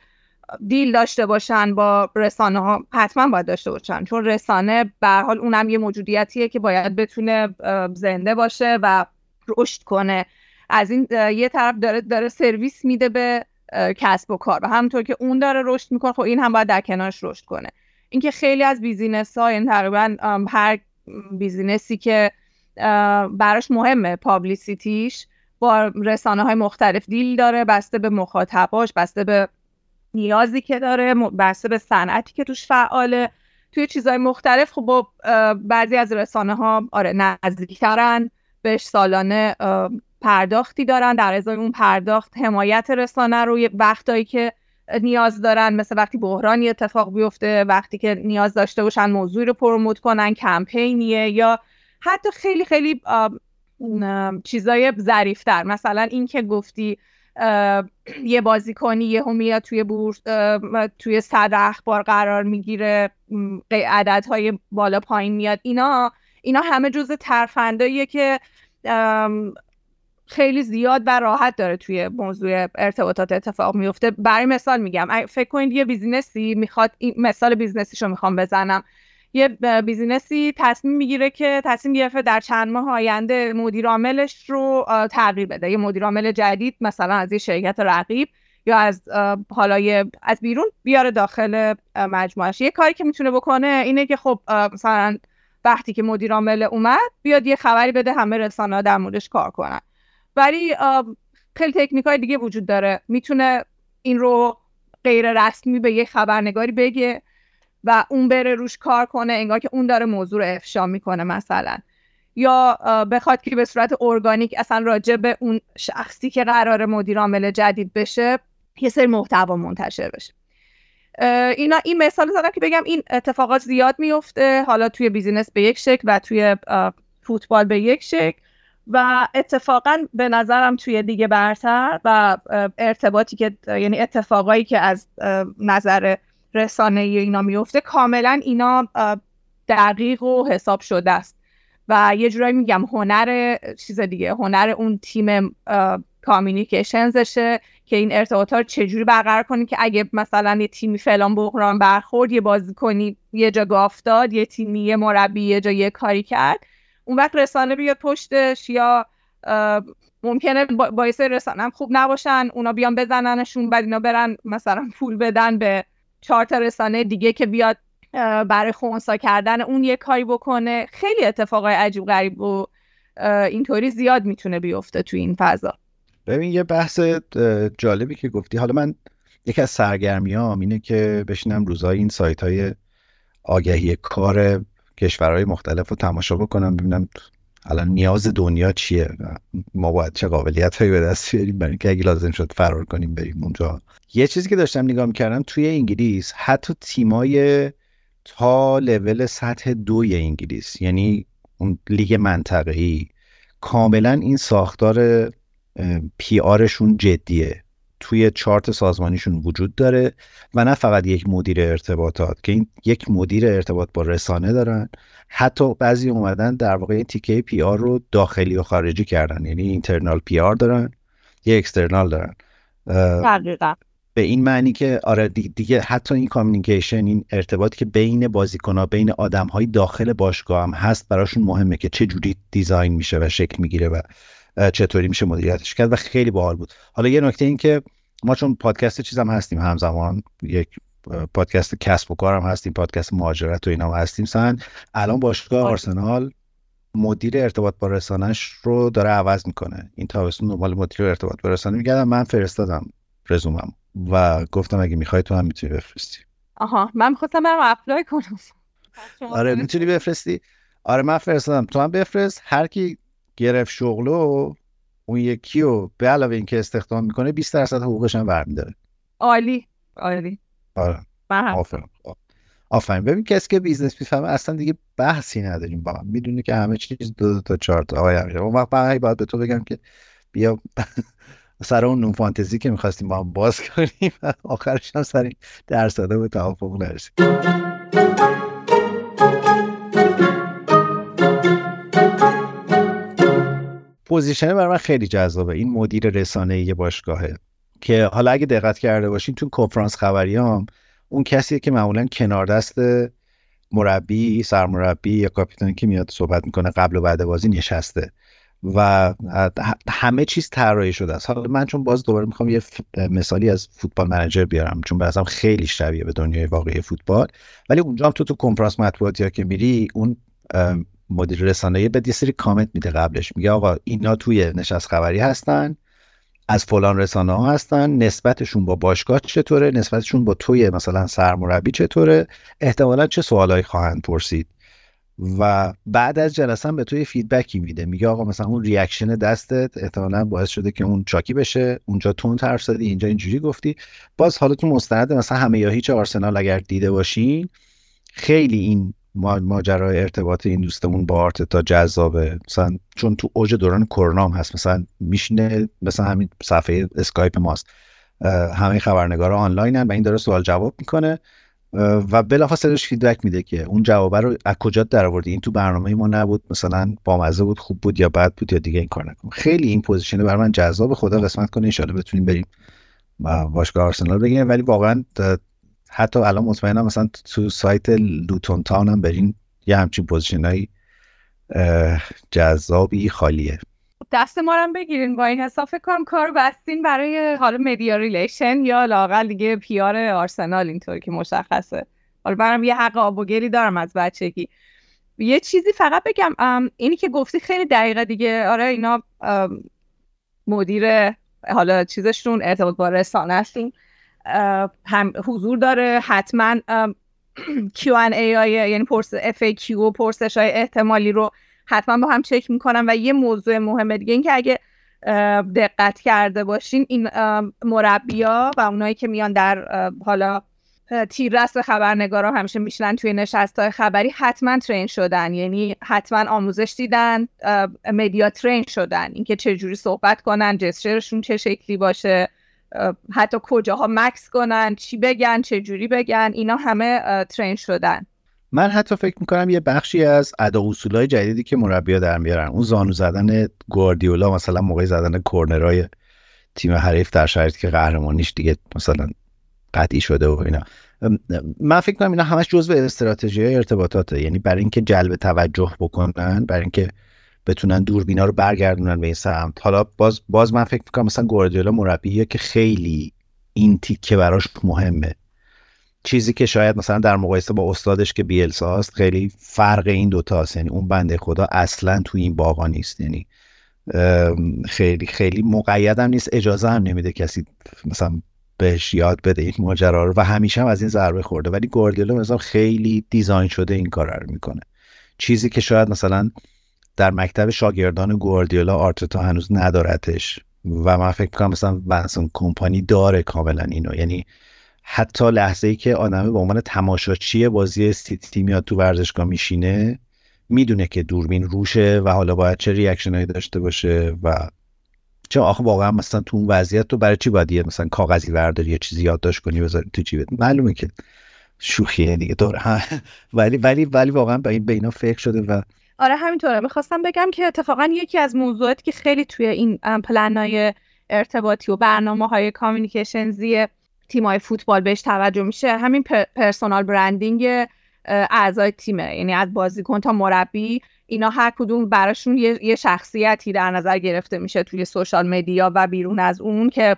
دیل داشته باشن با رسانه ها حتما باید داشته باشن. چون رسانه به حال اونم یه موجودیتیه که باید بتونه زنده باشه و رشد کنه. از این یه طرف داره داره سرویس میده به کسب و کار و همونطور که اون داره رشد می‌کنه خب این هم باید در کنارش رشد کنه. اینکه خیلی از business ها یعنی تقریبا هر business ی که براش مهمه publicity ش با رسانه های مختلف deal داره بسته به مخاطباش بسته به نیازی که داره بسته به صنعتی که توش فعاله. توی چیزهای مختلف خب بعضی از رسانه ها آره نزدیکترن بهش سالانه پرداختی دارن. در ازای اون پرداخت حمایت رسانه رو وقتایی که نیاز دارن مثل وقتی بحرانی اتفاق بیفته وقتی که نیاز داشته باشن موضوعی رو پروموت کنن کمپینیه یا حتی خیلی خیلی چیزای ظریفتر. مثلا این که گفتی یه بازیکنی یه میاد توی بورس توی صدر اخبار قرار می‌گیره عددهای بالا پایین میاد. اینا اینا همه جزء ترفنداییه که خیلی زیاد و راحت داره توی موضوع ارتباطات اتفاق میفته برای مثال میگم فکر کنید یه business ی می‌خواد مثال business یشو می‌خوام بزنم. یه business ی تصمیم می‌گیره که تصمیم گرفته در چند ماه آینده مدیر عاملش رو تغییر بده. یه مدیر عامل جدید مثلا از یه شرکت رقیب یا از حالا از بیرون بیاره داخل مجموعش یه کاری که می‌تونه بکنه اینه که خب مثلا وقتی که مدیر عامل اومد بیاد یه خبری بده همه رسانه در موردش کار کنن. ولی خیلی تکنیک های دیگه وجود داره. می‌تونه این رو غیر رسمی به یه خبرنگاری بگه. و اون بره روش کار کنه انگار که اون داره موضوع رو افشا می‌کنه مثلا. یا بخواد که به صورت ارگانیک اصلا راجع به اون شخصی که قرار مدیر عامل جدید بشه یه سری محتوا منتشر بشه. اینا این مثال زدم که بگم این اتفاقات زیاد میفته حالا توی بیزینس به یک شکل و توی فوتبال به یک شکل. و اتفاقا به نظرم توی دیگه برتر و ارتباطی که یعنی اتفاقایی که از نظر رسانه اینا میفته کاملا اینا دقیق و حساب شده است. و یه جورایی میگم هنر چیز دیگه هنر اون تیم کامیونیکیشنزشه که این ارتباطات رو چجوری برقرار کنی که اگه مثلا یه تیمی فلان بحران برخورد یه بازی کنی یه جا گافتاد یه تیمی یه مربی یه جا یه کاری کرد اون وقت رسانه بیاد پشتش یا ممکنه باعث رسانه خوب نباشن اونا بیان بزننشون بعد اینا برن مثلا پول بدن به چهار تا رسانه دیگه که بیاد برای خونسا کردن اون یه کاری بکنه. خیلی اتفاقای عجیب غریب و اینطوری زیاد می‌تونه بیفته تو این فضا. ببین یه بحث جالبی که گفتی. حالا من یکی از سرگرمیام اینه که بشینم روزای این سایت های آگهی کار کشورهای مختلف رو تماشا بکنم ببینم الان نیاز دنیا چیه؟ ما باید چه قابلیت هایی به دست بیاریم برای اینکه اگه لازم شد فرار کنیم بریم اونجا. یه چیزی که داشتم نگاه می‌کردم توی انگلیس حتی تیمای تا لول سطح دوی انگلیس یعنی اون لیگ منطقه‌ای کاملا این ساختار PR شون جدیه. توی چارت سازمانیشون وجود داره و نه فقط یک مدیر ارتباطات که این یک مدیر ارتباط با رسانه دارن حتی بعضی اومدن در واقع تیکه PR رو داخلی و خارجی کردن. یعنی internal PR دارن یه external دارن. دقیقا. به این معنی که آره دیگه حتی این communication این ارتباطی که بین بازیکنها بین آدم های داخل باشگاه هم هست براشون مهمه که چه جوری design میشه و شکل می‌گیره و چطوری میشه مدیریتش کرد و خیلی باحال بود. حالا یه نکته این که ما چون پادکست چیزم هستیم همزمان یک پادکست کسب و کارم هستیم پادکست مهاجرت و اینا هم هستیم. سن الان باشگاه آرسنال مدیر ارتباط با رسانش رو داره عوض می‌کنه. این تابستون دنبال مدیر ارتباط با رسانه میگردم. من فرستادم رزومم و گفتم اگه می‌خوای تو هم می‌تونی بفرستی. آها. من می‌خواستم برم اپلای کنم. آره می‌تونی بفرستی؟ آره من فرستادم. تو هم بفرست. هر کی گرفت شغلو اون یکی رو به علاوه اینکه استخدام می‌کنه 20 درصد حقوقش هم برمیداره. عالی. عالی. آره. آفرین. آفرین. ببین کسی که business می‌فهمه اصلا دیگه بحثی نداریم با هم. می‌دونی که همه چیز دو, دو تا چهار تا. آقای امیر اون وقت باید به تو بگم که بیا سر اون نون فانتزی که می‌خواستیم با هم باز کنیم. آخرش هم سر این درصده به توافق نرسیم. position برای من خیلی جذابه. این مدیر رسانه یه باشگاهه. که حالا اگه دقت کرده باشین تو کنفرانس خبریام اون کسیه که معمولا کنار دست مربی سرمربی یا کاپیتانی که میاد صحبت می‌کنه قبل و بعد بازی نشسته و همه چیز طراحی شده است. حالا من چون باز دوباره می‌خوام یه مثالی از Football Manager بیارم چون به خیلی شبیه به دنیای واقعی فوتبال. ولی اونجا هم تو تو کنفرانس مطبوعاتی ها که میری اون مدیر رسانه‌ای به یه سری کامنت میده قبلش. میگه آقا اینا توی نشست خبری هستن. از فلان رسانه ها هستن. نسبتشون با باشگاه چطوره؟ نسبتشون با توی مثلا سرمربی چطوره؟ احتمالا چه سوالایی خواهند پرسید. و بعد از جلسه به توی feedback ی میده. میگه آقا مثلا اون reaction دستت احتمالا باعث شده که اون چاکی بشه. اونجا tone حرف زدی اینجا اینجوری گفتی. باز حالا تو مستند مثلا همه یا هیچ آرسنال اگر دیده باشین خیلی این ماجرای ارتباط این دوستمون با آرتتا جذابه. مثلا چون تو اوج دوران کرونا هم هست مثلا میشینه مثلا همین صفحه اسکایپ ماست. همه خبرنگارا آنلاینن و این داره سوال جواب می‌کنه. و بلافاصله feedback میده که اون جواب رو از کجا در آوردی این تو برنامه ما نبود مثلا بامزه بود خوب بود یا بد بود یا دیگه این کار نکن. خیلی این position برای من جذاب خدا قسمت کنه ان بتونیم بریم باشگاه آرسنال بگیریم. ولی واقعا حتی الان مطمئنم مثلا تو سایت لوتون تاون هم برین یه همچین position جذابی خالیه. دست ما هم بگیرین با این حساب. فکر کنم کار بستین برای حالا media relation یا لاقل دیگه PR آرسنال اینطوری که مشخصه. حالا برام یه حق آب و گلی دارم از بچگی. یه چیزی فقط بگم اینی که گفتی خیلی دقیقه دیگه. آره اینا مدیر حالا چیزشون ارتباط با رسانه هستیم هم حضور داره. حتما Q&A یعنی پرس FAQ و پرسش های احتمالی رو حتما با هم چک می‌کنم و یه موضوع مهمه دیگه این که اگه دقت کرده باشین این مربیا و اونایی که میان در حالا تیررس خبرنگارا همیشه میشنن توی نشست های خبری حتما ترین شدن. یعنی حتما آموزش دیدن مدیا ترین شدن. اینکه چجوری صحبت کنن جسچرشون چه شکلی باشه. حتی کجاها مکس کنن چی بگن چه جوری بگن اینا همه ترین شدن. من حتی فکر می‌کنم یه بخشی از ادا اصولای جدیدی که مربیا در میارن. اون زانو زدن گواردیولا مثلا موقع زدن کورنرای تیم حریف در شرایطی که قهرمانیش دیگه مثلا قطعی شده و اینا. من فکر کنم اینا همش جزء استراتژی ارتباطاته. یعنی برای اینکه جلب توجه بکنن برای اینکه بتونن دوربینا رو برگردونن به این سمت. حالا باز باز من فکر می‌کنم مثلا گواردیولا مربیه که خیلی این تیکه براش مهمه. چیزی که شاید مثلا در مقایسه با استادش که بیلساست خیلی فرق این دوتاست یعنی اون بنده خدا اصلا تو این باغا نیست. یعنی خیلی خیلی مقیدم نیست. اجازه هم نمیده کسی مثلا بهش یاد بده این ماجرا رو. و همیشه هم از این ضربه خورده. ولی گواردیولا مثلا خیلی دیزاین شده این کار رو می‌کنه. چیزی که شاید مثلا در مکتب شاگردان گواردیولا آرتتا هنوز ندارتش و من فکر کنم مثلا ونسون کمپانی داره کاملا اینو. یعنی حتی لحظه ای که آدمه به عنوان تماشاچی بازی سیتی میاد تو ورزشگاه میشینه می‌دونه که دوربین روشه و حالا باید چه ریاکشنایی داشته باشه و چه آخه واقعا مثلا تو اون وضعیت تو برای چی باید مثلا کاغذی برداری یا چیزی یادداشت کنی بذاری تو جیبت؟ معلومه که شوخیه دیگه دور ولی ولی ولی واقعا به اینا فکر شده و آره همینطوره. می‌خواستم بگم که اتفاقا یکی از موضوعاتی که خیلی توی این پلنای ارتباطی و برنامه های communications ی تیمای فوتبال بهش توجه میشه همین personal branding اعضای تیمه. یعنی از بازیکن تا مربی اینا هر کدوم براشون یه،, شخصیتی در نظر گرفته میشه توی social media و بیرون از اون که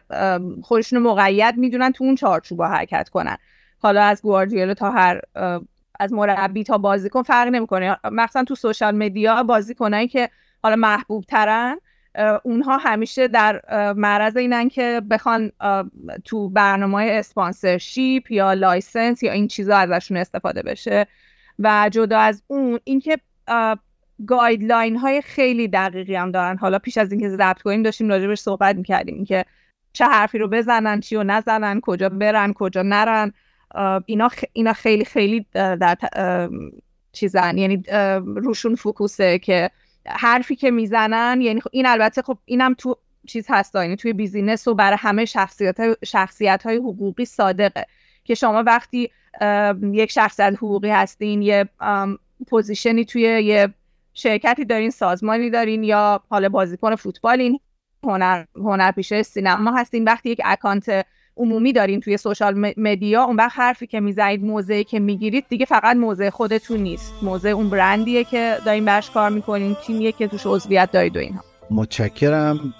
خودشون مقید می‌دونن تو اون چارچوب حرکت کنن. حالا از گواردیولا تا هر از مربی تا بازیکن فرق نمی‌کنه. مثلا تو social media بازیکنایی که حالا محبوب ترن اونها همیشه در معرض اینن که بخوان تو برنامه sponsorship یا license یا این چیزا ازشون استفاده بشه. و جدا از اون اینکه guideline های خیلی دقیقی هم دارن. حالا پیش از اینکه ضبط کنیم داشتیم راجبش صحبت می‌کردیم. که چه حرفی رو بزنن چی رو نزنن کجا برن کجا نرن. اینا, اینا خیلی خیلی در چیزن. یعنی روشون focus ه که حرفی که می‌زنن یعنی خب این البته خب اینم تو چیز هست یعنی توی business و برای همه شخصیت های, شخصیت های حقوقی صادقه. که شما وقتی یک شخصیت حقوقی هستین یه position ی توی یه شرکتی دارین سازمانی دارین یا حالا بازیکن فوتبالین هنر هنرپیشه سینما هستین وقتی یک اکانت عمومی دارین توی سوشال مدیا اون وقت حرفی که می‌زنید موضعی که می‌گیرید دیگه فقط موضع خودتون نیست. موضع اون برندیه که دارین برش کار می‌کنین تیمیه که توش عضویت دارید و اینها. متشکرم.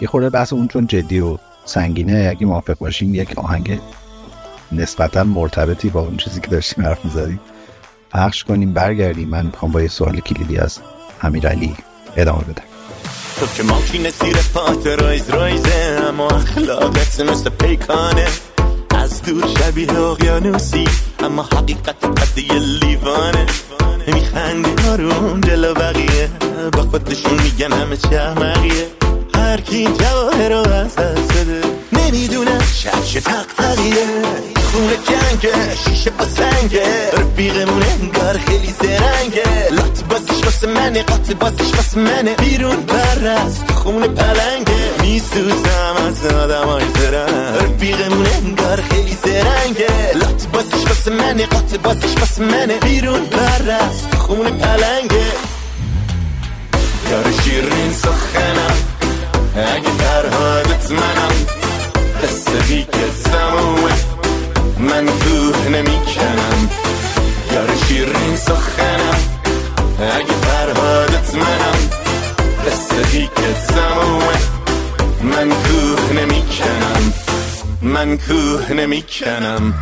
یه خورده بحث اون چون جدی و سنگینه. اگه موافق باشیم یک آهنگ نسبتا مرتبطی با اون چیزی که داشتیم حرف می‌زدیم. پخش کنیم برگردیم. من می‌خوام با یه سوال کلیدی از علی ادامه بدم. تو که ماشین زیر پات رایز رایزه اما اخلاقت مثل پیکانه. از دور شبیه اقیانوسی اما حقیقت قد یه لیوانه. میخندی هارون جلو بقیه با خودشون میگن همه چهمقیه هر کی جواهر رو از دست بده. نمی‌دونه چه تق خونه جنگه شیشه با سنگه. رفیقمون انگار خیلی زرنگه. لات بازیش واسه منه قاط بازیش واسه منه. بیرون پرست خونه پلنگه. میسوزم از آدم های زرن رفیقمون انگار خیلی زرنگه. لات بازیش واسه منه قاط بازیش واسه منه. بیرون پرست خونه پلنگه. یار شیرین سخنم اگه فرهادت منم. قصه که زمومه من کوه نمی‌کنم. یار شیرین سخنم. اگه فرهادت منم قصه که زمومه من کوه نمی‌کنم. من کوه نمی‌کنم.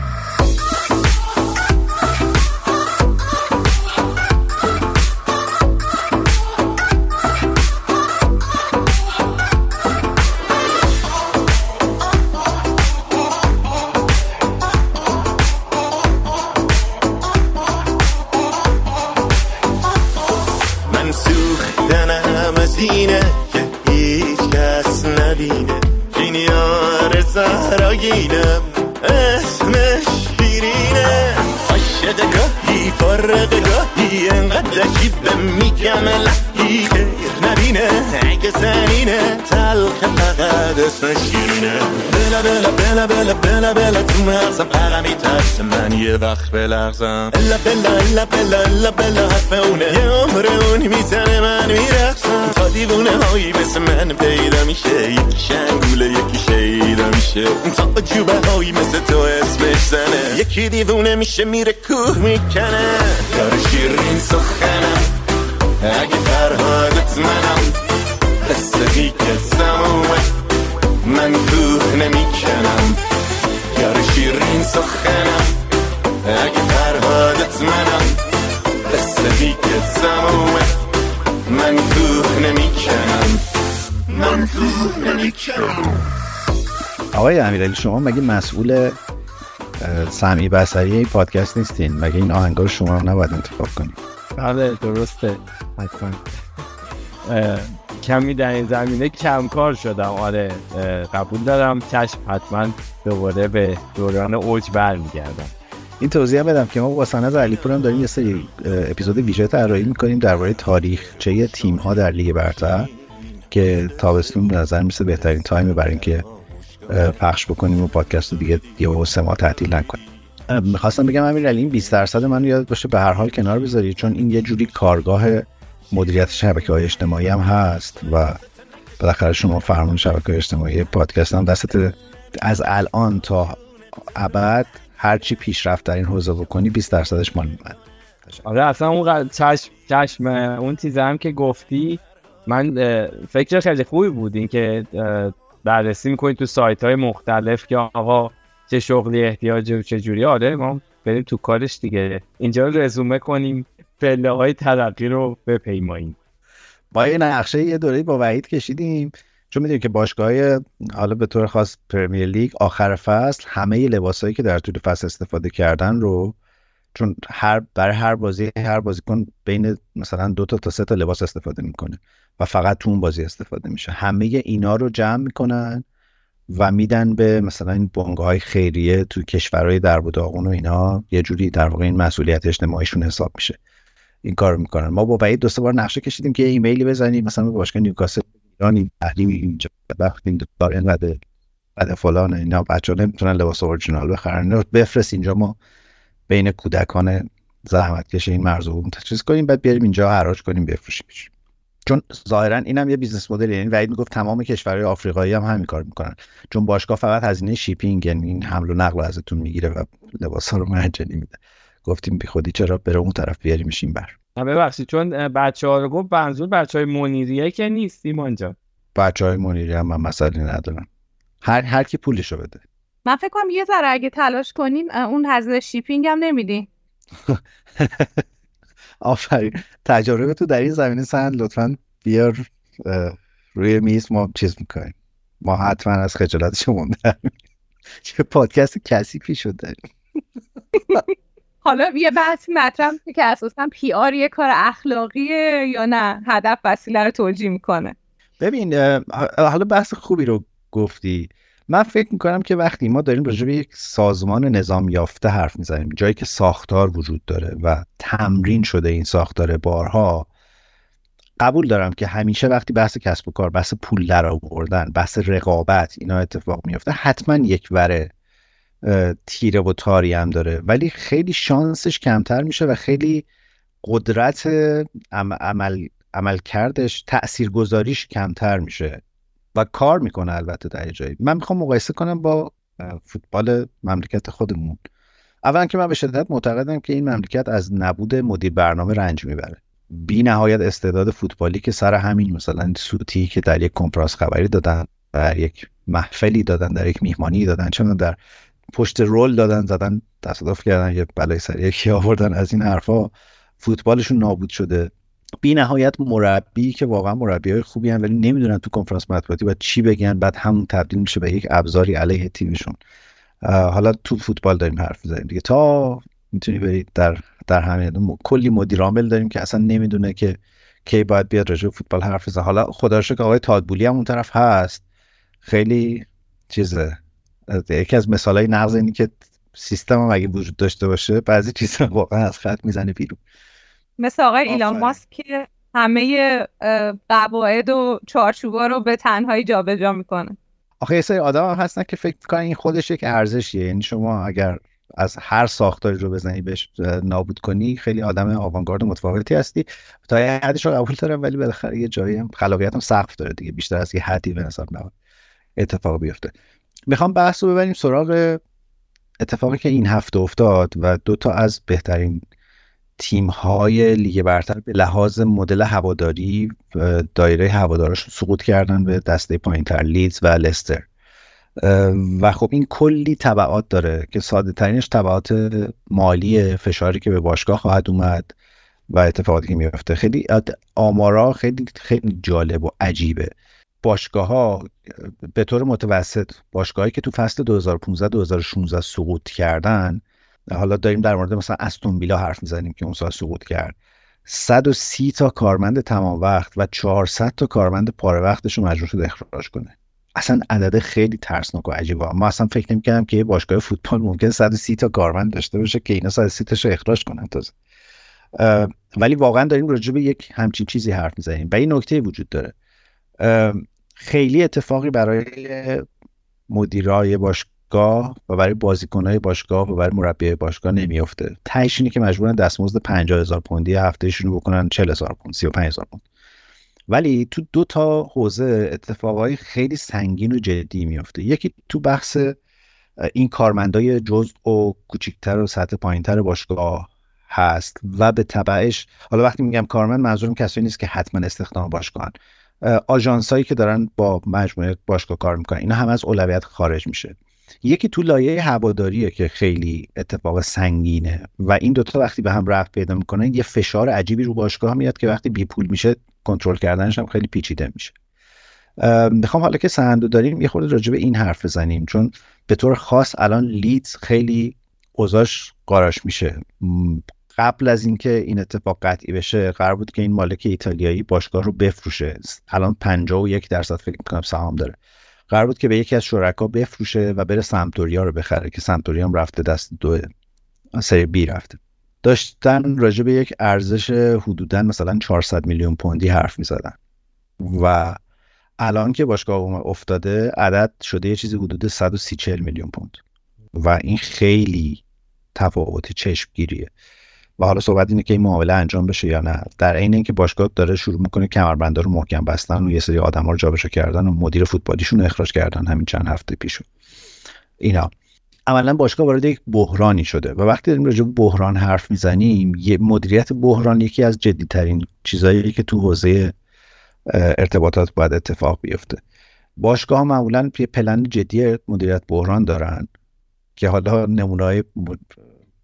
اینه که هیچ کس نبینه. این یار زهراگینم اسمش شیرینه. عاشق گاهی فارق گاهی انقدر به میگم لحظه. دیگه نبینه. اگه زنینه تلخ فقط اسمش شیرینه بلا بلا بلا بلا بلا بلا تو مغزم فقط میترسه من یه وقت بلغزم. الا بلا الا بلا الا بلا حرف اونه. یه عمر اون می‌زنه من میرخزم تا دیوونه هایی مثل من پیدا میشه. یکی شنگوله یکی شیدا میشه. تا جوبه هایی مثل تو اسمش زنه. یکی دیوونه میشه میره کوه می‌کنه. یار شیرین سخنم. اگه فرهادت منم قصه که سمومه من کوه نمی‌کنم. یار شیرین سخنم اگه فرهادت منم قصه که سمومه من کوه نمی‌کنم. من کوه نمی‌کنم. آقای امیرعلی شما مگه مسئول سمعی این پادکست نیستین؟ مگه این آهنگا رو شما نباید انتخاب کنید؟ بله درسته. حتما کمی در این زمینه کمکار شدم. آره قبول دارم. چشم حتما دوباره به دوران اوج برمیگردم. این توضیح بدم که ما با سند علیپور هم داریم یه سری اپیزود ویژه طراحی می‌کنیم درباره تاریخچه تیم ها در لیگ برتر که تابستون به نظر میسه بهترین تایم برای اینکه پخش بکنیم و پادکست رو دیگه یه سه ماه تعطیل نکنیم. می‌خواستم بگم امیر علی این 20 درصد من یاد باشه به هر حال کنار بذاری چون این یه جوری کارگاه مدیریت شبکه های اجتماعی هم هست و بالاخره شما فرمان شبکه اجتماعی پادکست هم دستت از الان تا ابد هرچی پیشرفت در این حوزه بکنی 20 درصدش مال من. آره اصلا اون چشم چشم اون چیزه هم که گفتی من فکر خیلی خوبی بود این که بررسی می‌کنید تو سایت های مختلف که آقا چه شغلی احتیاجه و چه جوری. آره ما بریم تو کارش دیگه. اینجا رزومه کنیم پله های ترقی رو بپیماییم. با یه نقشه یه دوره با وحید کشیدیم. چون می‌دونیم که باشگاه حالا به طور خاص پرمیر لیگ آخر فصل همه لباسایی که در طول فصل استفاده کردن رو چون هر برای هر بازی هر بازیکن بین مثلا دو تا تا سه تا لباس استفاده می‌کنه و فقط تو اون بازی استفاده میشه. همه اینا رو جمع می‌کنن. و میدن به مثلا این بنگاه های خیریه تو کشورهای در و داغون و اینا. یه جوری در واقع این مسئولیت اجتماعیشون حساب میشه. این کار می‌کنن. ما با بعید دو سه بار نقشه کشیدیم که ایمیلی بزنیم. مثلا به باشگاه نیوکاسل ایران این تحریم اینجا وقتی دار اینقدر بعد فلان اینا. بچه‌ها نمی‌تونن لباس اورجینال بخرن. بفرست اینجا ما بین کودکان زحمت کش این مرزو چیز کنیم. بعد بیاریم اینجا حراج کنیم بفروشیم چون ظاهرا اینم یه business model یعنی وحید می‌گفت تمام کشورهای آفریقایی هم همین کار می‌کنن. چون باشگاه فقط هزینه shipping یعنی این حمل و نقل رو ازتون می‌گیره و لباس ها رو مجانی میده. گفتیم بی خودی چرا بره اون طرف بیاریمش این بر. ببخشید چون بچه ها رو گفت منظور بچه های منیریه که نیست ایمان جان. بچه های منیری هم من مسئله ندارم. هر هر کی پولشو بده. من فکر کنم یه ذره اگه تلاش کنیم اه، اون هزینه شیپینگ هم نمیدین آفرین. تجربه تو در این زمینه سند لطفا بیار روی میز ما چیز می‌کنیم. ما حتما از خجالت شما. چه پادکست کثیفی شد داریم حالا یه بحث مطرح میشه که اساسا پی آر یه کار اخلاقیه یا نه؟ هدف وسیله رو توجیه می‌کنه. ببین حالا بحث خوبی رو گفتی. من فکر می‌کنم که وقتی ما داریم راجع به یک سازمان نظام یافته حرف می‌زنیم جایی که ساختار وجود داره و تمرین شده این ساختار بارها قبول دارم که همیشه وقتی بحث کسب و کار بحث پول در آوردن بحث رقابت اینا اتفاق میفته حتما یک وره تیره و تاری هم داره. ولی خیلی شانسش کمتر میشه و خیلی قدرت عم- عمل عملکردش تاثیرگذاریش کمتر میشه. و کار می‌کنه البته در جایی. من می‌خوام مقایسه کنم با فوتبال مملکت خودمون. اولا که من به شدت معتقدم که این مملکت از نبود مدیر برنامه رنج می‌بره. بی نهایت استعداد فوتبالی که سر همین مثلا سوتی که در یک کنفرانس خبری دادن در یک محفلی دادن در یک میهمانی دادن چون در پشت رول دادن زدن تصادف کردن یه بلای سر یکی آوردن از این حرفا فوتبالشون نابود شده. بی نهایت مربی که واقعا مربی های خوبی هم ولی نمی‌دونن تو کنفرانس مطبوعاتی باید چی بگن. بعد همون تبدیل میشه به یک ابزاری علیه تیمشون. حالا تو فوتبال داریم حرف می‌زنیم دیگه. تا می‌تونی برید در در همین م- کلی مدیر عامل داریم که اصلا نمی‌دونه که کی باید بیاد راجع فوتبال حرف بزنه. حالا خدا شکر آقای تادبولی هم اون طرف هست. خیلی چیزه یکی از مثالهای نقض اینی که سیستم هم اگه وجود داشته باشه بعضی چیزا واقعا از خط می‌زنه بیرون. مثل آقای ایلان. ماسک که همه قواعد و چارچوبا رو به تنهایی جابجا می‌کنه. آخه یه سری آدم هستن که فکر می‌کنن این خودش یک ارزشیه. یعنی شما اگر از هر ساختاری رو بزنی بهش نابود کنی خیلی آدم آوانگارد متفاوتی هستی. تا یه حدش رو قبول دارم ولی بالاخره یه جایی هم خلاقیت هم سقف داره دیگه. بیشتر از یه حدی به نظر اتفاق بیفته. می‌خوام بحث رو ببریم سراغ اتفاقی که این هفته افتاد و دو تا از بهترین تیم های لیگ برتر به لحاظ مدل هواداری دایره هوادارش سقوط کردن به دسته پایینتر لیدز و لستر. و خب این کلی طبعات داره که ساده ترینش طبعات مالی فشاری که به باشگاه خواهد اومد و اتفاقاتی که میفته خیلی آمارا خیلی خیلی جالب و عجیبه. باشگاه ها به طور متوسط باشگاهایی که تو فصل 2015 2016 سقوط کردن حالا داریم در مورد مثلا استون ویلا حرف می‌زنیم که اون سال سقوط کرد. 130 تا کارمند تمام وقت و 400 تا کارمند پاره وقتش رو مجبور شد اخراج کنه. اصلا عدد خیلی ترسناک و عجیبه. ما اصلا فکر نمی‌کردم که یه باشگاه فوتبال ممکن 130 تا کارمند داشته باشه که اینا 130 تاشو اخراج کنن تازه. ولی واقعا داریم راجع به یک همچین چیزی حرف می‌زنیم و این نکته وجود داره. خیلی اتفاقی برای مدیرای باشگاه و برای بازیکنهای باشگاه و برای مربی باشگاه نمیافته. تهش اینه که مجبورن دستمزد 50 هزار پوندی هفتهشون رو بکنن 40 هزار پوند 35 هزار پوند. ولی تو دو تا حوزه اتفاقای خیلی سنگین و جدی میافته. یکی تو بحث این کارمندای جزء و کوچیکتر و سطح پایینتر باشگاه هست و به تبعش حالا وقتی میگم کارمند منظورم کسایی نیست که حتما استخدام باشگاهن. آژانس هایی که دارن با مجموعه باشگاه کار می‌کنن اینا هم از اولویت خارج میشه. یکی تو لایه هواداریه که خیلی اتفاق سنگینه و این دوتا وقتی به هم رفت پیدا می‌کنن یه فشار عجیبی رو باشگاه میاد که وقتی بی پول میشه کنترل کردنش هم خیلی پیچیده میشه. می‌خوام حالا که سهندو داریم یه خورده راجع به این حرف بزنیم چون به طور خاص الان لیدز خیلی اوضاش قاراش میشه. قبل از اینکه این اتفاق قطعی بشه قرار بود که این مالک ایتالیایی باشگاه رو بفروشه. الان 51 درصد فکر می‌کنم سهام داره. قرار بود که به یکی از شرکا بفروشه و بره سمتوریا رو بخره که سمتوریا هم رفته دست دو سری بی رفته. داشتن راجع به یک ارزش حدودا مثلا 400 میلیون پوندی حرف می‌زدن. و الان که باشگاه افتاده عدد شده یه چیزی حدود 130 میلیون پوند. و این خیلی تفاوت چشمگیریه. و حالا صحبت اینه که این معامله انجام بشه یا نه. در عین اینکه باشگاه داره شروع می‌کنه کمربندا رو محکم بستن و یه سری آدما رو جابجا کردن و مدیر فوتبالیشون اخراج کردن همین چند هفته پیشو اینا. عملا باشگاه وارد یک بحرانی شده و وقتی داریم راجع بحران حرف می‌زنیم یه مدیریت بحران یکی از جدیترین چیزهایی که تو حوزه ارتباطات باید اتفاق بیفته. باشگاه معمولا یه پلن جدی مدیریت بحران دارن که حالا نمونه‌های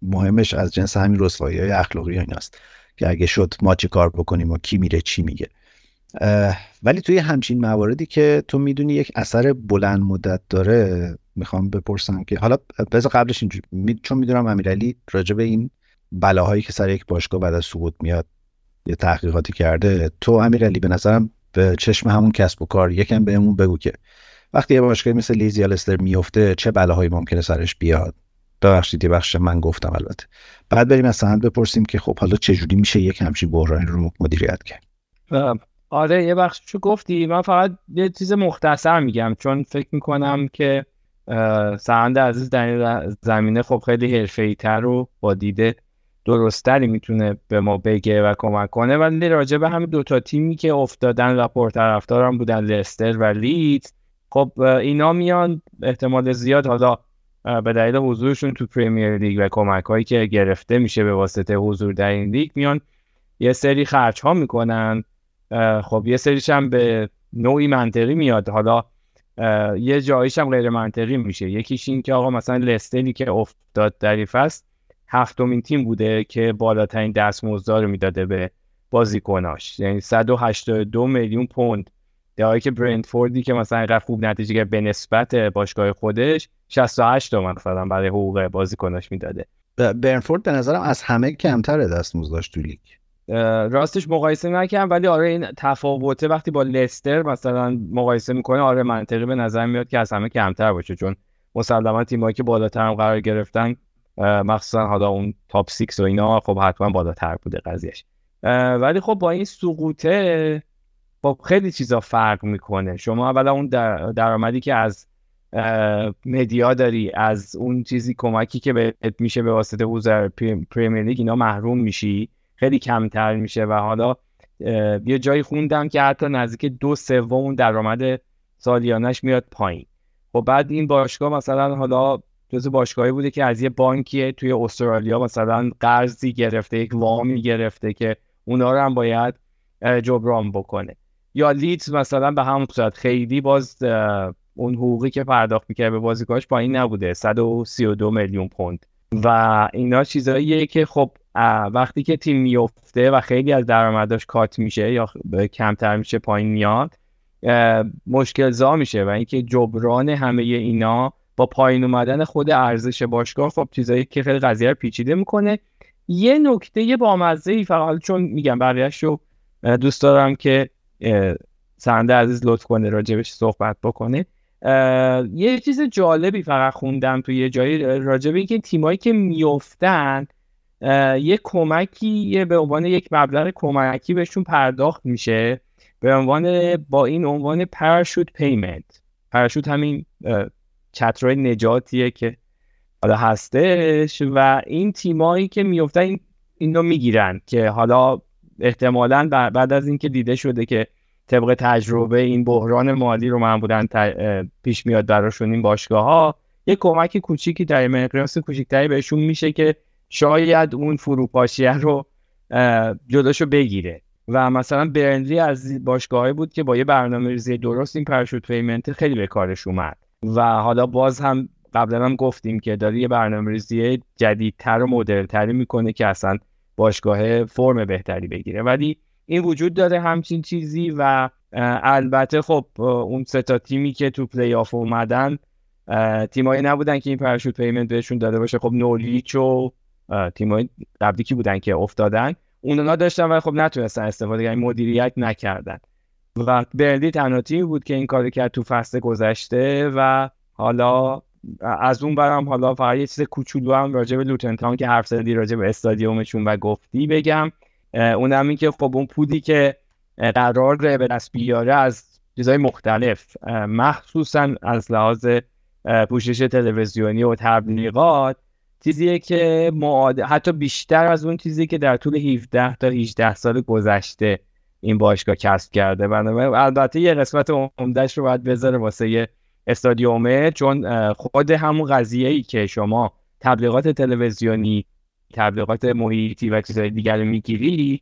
مهمش از جنس همین رسوایی های اخلاقی ایناست که اگه شد ما چه کار بکنیم و کی میره چی میگه. ولی توی همچین مواردی که تو می‌دونی یک اثر بلند مدت داره می‌خوام بپرسم که حالا بذار قبلش اینجوری می... چون می‌دونم امیرعلی راجع به این بلاهایی که سر یک باشگاه بعد از سقوط میاد یه تحقیقاتی کرده تو امیرعلی به نظرم به چشم همون کسب و کار یکم بهمون بگو که وقتی یه باشگاه مثل لیز یا لستر میفته چه بلاهایی ممکنه سرش بیاد؟ ببخشید یه بخش من گفتم البته. بعد بریم از سند بپرسیم که خب حالا چجوری میشه یک همچین بحرانی رو مدیریت کرد. آره یه بخششو گفتی. من فقط یه چیز مختصر میگم چون فکر می‌کنم که سهند عزیز در زمینه خب خیلی حرفه‌ای تر و با دیده درستری می‌تونه به ما بگه و کمک کنه. ولی راجع به همین دوتا تیمی که افتادن و پرطرفدار هم بودن لستر و لیت خب اینا میان احتمال زیاد حالا به دلیل حضورشون تو پریمیر لیگ و کمک هایی که گرفته میشه به واسطه حضور در این لیگ میان یه سری خرج ها می‌کنن خب یه سریش هم به نوعی منطقی میاد. حالا یه جاییش هم غیر منطقی میشه. یکیش این که آقا مثلا لستری که افتاد در فصل هفتمین تیم بوده که بالاترین دستمزد رو می‌داده به بازیکناش. یعنی 182 میلیون پوند. حالی که برندفوردی که مثلا اینقدر خوب نتیجه گرفت به نسبت باشگاه خودش 68 تومن مثلا برای حقوق بازیکناش می‌داده. برنفورد به نظرم از همه کمتر دستمزد داشت تو لیگ. راستش مقایسه نکردم ولی آره این تفاوته. وقتی با لستر مثلا مقایسه می‌کنه آره منطقی به نظر میاد که از همه کمتر باشه چون مسلما تیمایی که بالاتر هم قرار گرفتن مخصوصا حالا اون تاپ 6 و اینا خب حتما بالاتر بوده قضیهش ولی خب با این سقوطه خب خیلی چیزا فرق می‌کنه. شما اولا اون در درآمدی که از مدیا داری از اون چیزی کمکی که بهت میشه به واسطه حضور پریمیر لیگ اینا محروم میشی. خیلی کمتر میشه و حالا یه جایی خوندم که حتی نزدیک دو سوم درآمد سالیانش میاد پایین. خب بعد این باشگاه مثلا حالا جز باشگاهی بوده که از یه بانکی توی استرالیا مثلا قرضی گرفته یک وامی گرفته که اونا رو هم باید جبران بکنه. یا لیت مثلا به همون صورت خیلی باز اون حقوقی که پرداخت می‌کرد به بازیکناش پایین نبوده. 132 میلیون پوند. و اینا چیزاییه که خب وقتی که تیم میفته و خیلی از درآمداش کات میشه یا کمتر میشه پایین میاد مشکل زا میشه. و اینکه جبران همه اینا با پایین اومدن خود ارزش باشگاه خب چیزایی که خیلی قضیه رو پیچیده می‌کنه. یه نکته بامزه ای فقط چون میگم بقیه‌اش رو دوست دارم که سنده عزیز لطف کنه راجبش صحبت بکنه. یه چیز جالبی فقط خوندم تو یه جایی راجبه که تیمایی که میفتن یه کمکی به عنوان یک مبلغ کمکی بهشون پرداخت میشه به عنوان با این عنوان پرشوت پیمنت پرشوت همین چترهای نجاتیه که حالا هستش و این تیمایی که میفتن این اینو می‌گیرن که حالا احتمالا بعد از اینکه دیده شده که طبق تجربه این بحران مالی رو بودن پیش میاد براشون این باشگاه ها یه کمک کوچیکی در مقیاس کوچیکتری بهشون میشه که شاید اون فروپاشیه رو جداشو بگیره. و مثلا برنلی از باشگاهی بود که با یه برنامه ریزی درست این پرشوت پیمنت خیلی به کارش اومد. و حالا باز هم قبلا هم گفتیم که داره یه برنامه ریزی جدیدتر و مدرنتری می‌کنه که اصلا باشگاه فرم بهتری بگیره. ولی این وجود داره همچین چیزی و البته خب اون سه تا تیمی که تو پلی آف اومدن تیمایی نبودن که این parachute payment بهشون داده باشه. خب نوریچ و تیمای قبلی کی بودن که افتادن؟ اونا داشتن و خب نتونستن استفاده کنن. مدیریت نکردن. و برنلی تنها بود که این کار کرد تو فصل گذشته و حالا از اون برم حالا فقط یه چیز کوچولو هم راجع به لوتون تاون که حرف زدی راجع به استادیومشون و گفتی بگم. اونم این که خب اون پودی که قرار به دست بیاره از چیزهای مختلف. مخصوصا از لحاظ پوشش تلویزیونی و تبلیغات چیزیه که معاد... حتی بیشتر از اون چیزی که در طول 17 تا 18 سال گذشته این باشگاه کسب کرده. بنابراین البته یه قسمت عمدهش رو باید بذاره واسه استادیومه چون خود همون قضیه ای که شما تبلیغات تلویزیونی تبلیغات محیطی و چیزهای دیگر می‌گیری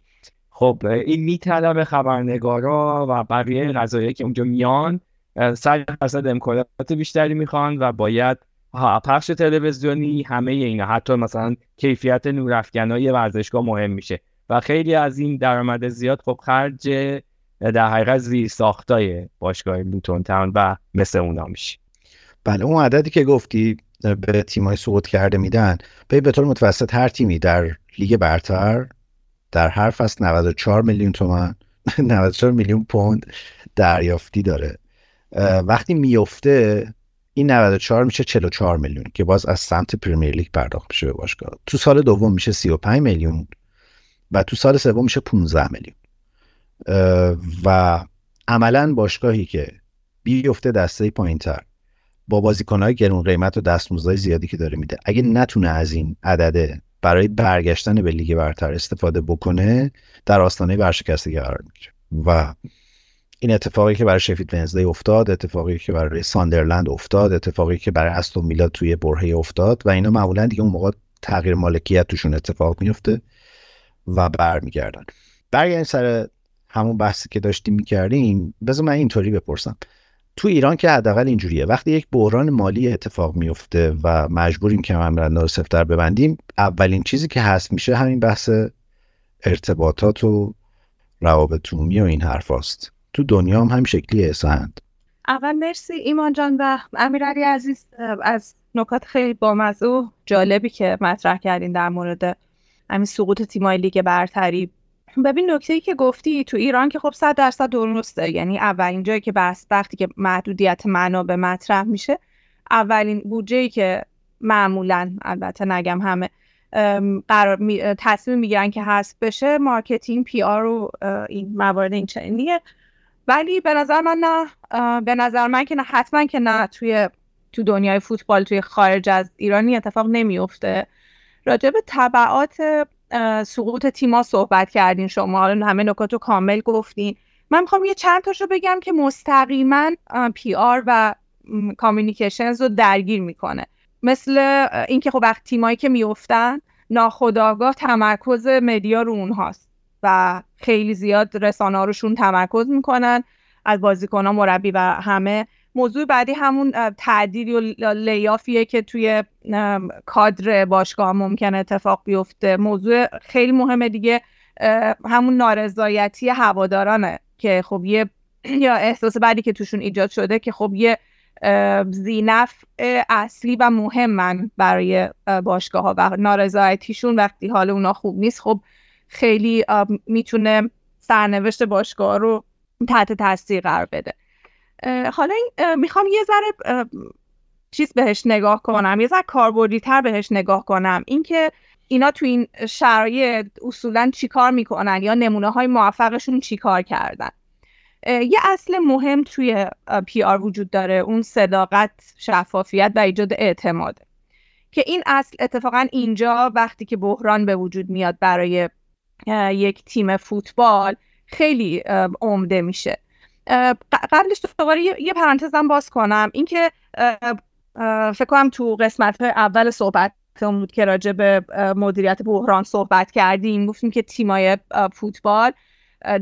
خب این میطلب خبرنگارا و بقیه قضایی که اونجا میان صد درصد امکانات بیشتری می‌خوان و باید پخش تلویزیونی همه اینا. حتی مثلا کیفیت نورافکنای ورزشگاه مهم میشه. و خیلی از این درآمد زیاد خب خرج در حقیقت زیر ساختای باشگاه لوتون تاون و مثل اونا میشه بله اون عددی که گفتی به تیمای سقوط کرده میدن به به طور متوسط هر تیمی در لیگ برتر در هر فصل 94 میلیون تومن 94 میلیون پوند دریافتی داره. وقتی میفته این 94 میشه 44 میلیون که باز از سمت پریمیر لیگ پرداخت میشه به باشگاه. تو سال دوم میشه 35 میلیون و تو سال سوم میشه 15 میلیون. و عملا باشگاهی که بیفته دسته پایین تر با بازیکنهای گرون قیمت و دستمزدهای زیادی که داره میده. اگه نتونه از این عدده برای برگشتن به لیگ برتر استفاده بکنه در آستانه ورشکستگی قرار می‌گیره. و این اتفاقی که برای شفید ونزدی افتاد اتفاقی که برای ساندرلند افتاد اتفاقی که برای استون میلا توی برهه افتاد و اینا معمولا دیگه اون موقع تغییر مالکیت توشون اتفاق میفته و برمیگردن. برگردیم سر همون بحثی که داشتیم می‌کردیم. بذار من اینطوری بپرسم. تو ایران که حداقل اینجوریه. وقتی یک بحران مالی اتفاق میفته و مجبوریم که ممرنده رو سفتر ببندیم اولین چیزی که هست میشه همین بحث ارتباطات و روابط عمومی و این حرف هست. تو دنیا هم همین شکلی هستند اول مرسی ایمان جان و امیرعلی عزیز از نکات خیلی بامزه و جالبی که مطرح کردین در مورد همین سقوط تیمای لیگ برتری. ببین نکته ای که گفتی تو ایران که خب صد درصد درسته. یعنی اولین جایی که بحث وقتی که محدودیت منابع مطرح میشه اولین بودجه ای که معمولا البته نگم همه قرار تصمیم می‌گیرن که هست بشه marketing PR و این موارد این چنینیه. ولی به نظر من نه به نظر من که نه حتما که نه توی تو دنیای فوتبال توی خارج از ایرانی اتفاق نمیفته راجع به تبعات سقوط تیما صحبت کردین شما. حالا همه نکات رو کامل گفتین. من می‌خوام یه چند تاشو بگم که مستقیما PR و communications رو درگیر می‌کنه. مثل اینکه خب وقت تیمایی که میفتن ناخودآگاه تمرکز media رو اونهاست و خیلی زیاد رسانه روشون تمرکز می‌کنن. از بازیکنان مربی و همه. موضوع بعدی همون تعدیل و layoffیه که توی کادر باشگاه ممکن اتفاق بیفته. موضوع خیلی مهمه دیگه همون نارضایتی هوادارانه که خب یه یا احساس بعدی که توشون ایجاد شده که خب یه زینف اصلی و مهمن برای باشگاه ها و نارضایتیشون وقتی حال اونا خوب نیست خب خیلی می‌تونه سرنوشت باشگاه رو تحت تاثیر قرار بده. حالا می‌خوام یه ذره چیز بهش نگاه کنم یه ذره کاربردی تر بهش نگاه کنم. اینکه اینا تو این شرایط اصولا چیکار می‌کنن یا نمونه های موفقشون چیکار کردن؟ یه اصل مهم توی پی آر وجود داره اون صداقت شفافیت و ایجاد اعتماده که این اصل اتفاقا اینجا وقتی که بحران به وجود میاد برای یک تیم فوتبال خیلی عمده میشه. قبلش دوباره یه پرانتزم باز کنم. اینکه فکر کنم تو قسمت اول صحبت بود که راجع به مدیریت بحران صحبت کردیم. گفتیم که تیمای فوتبال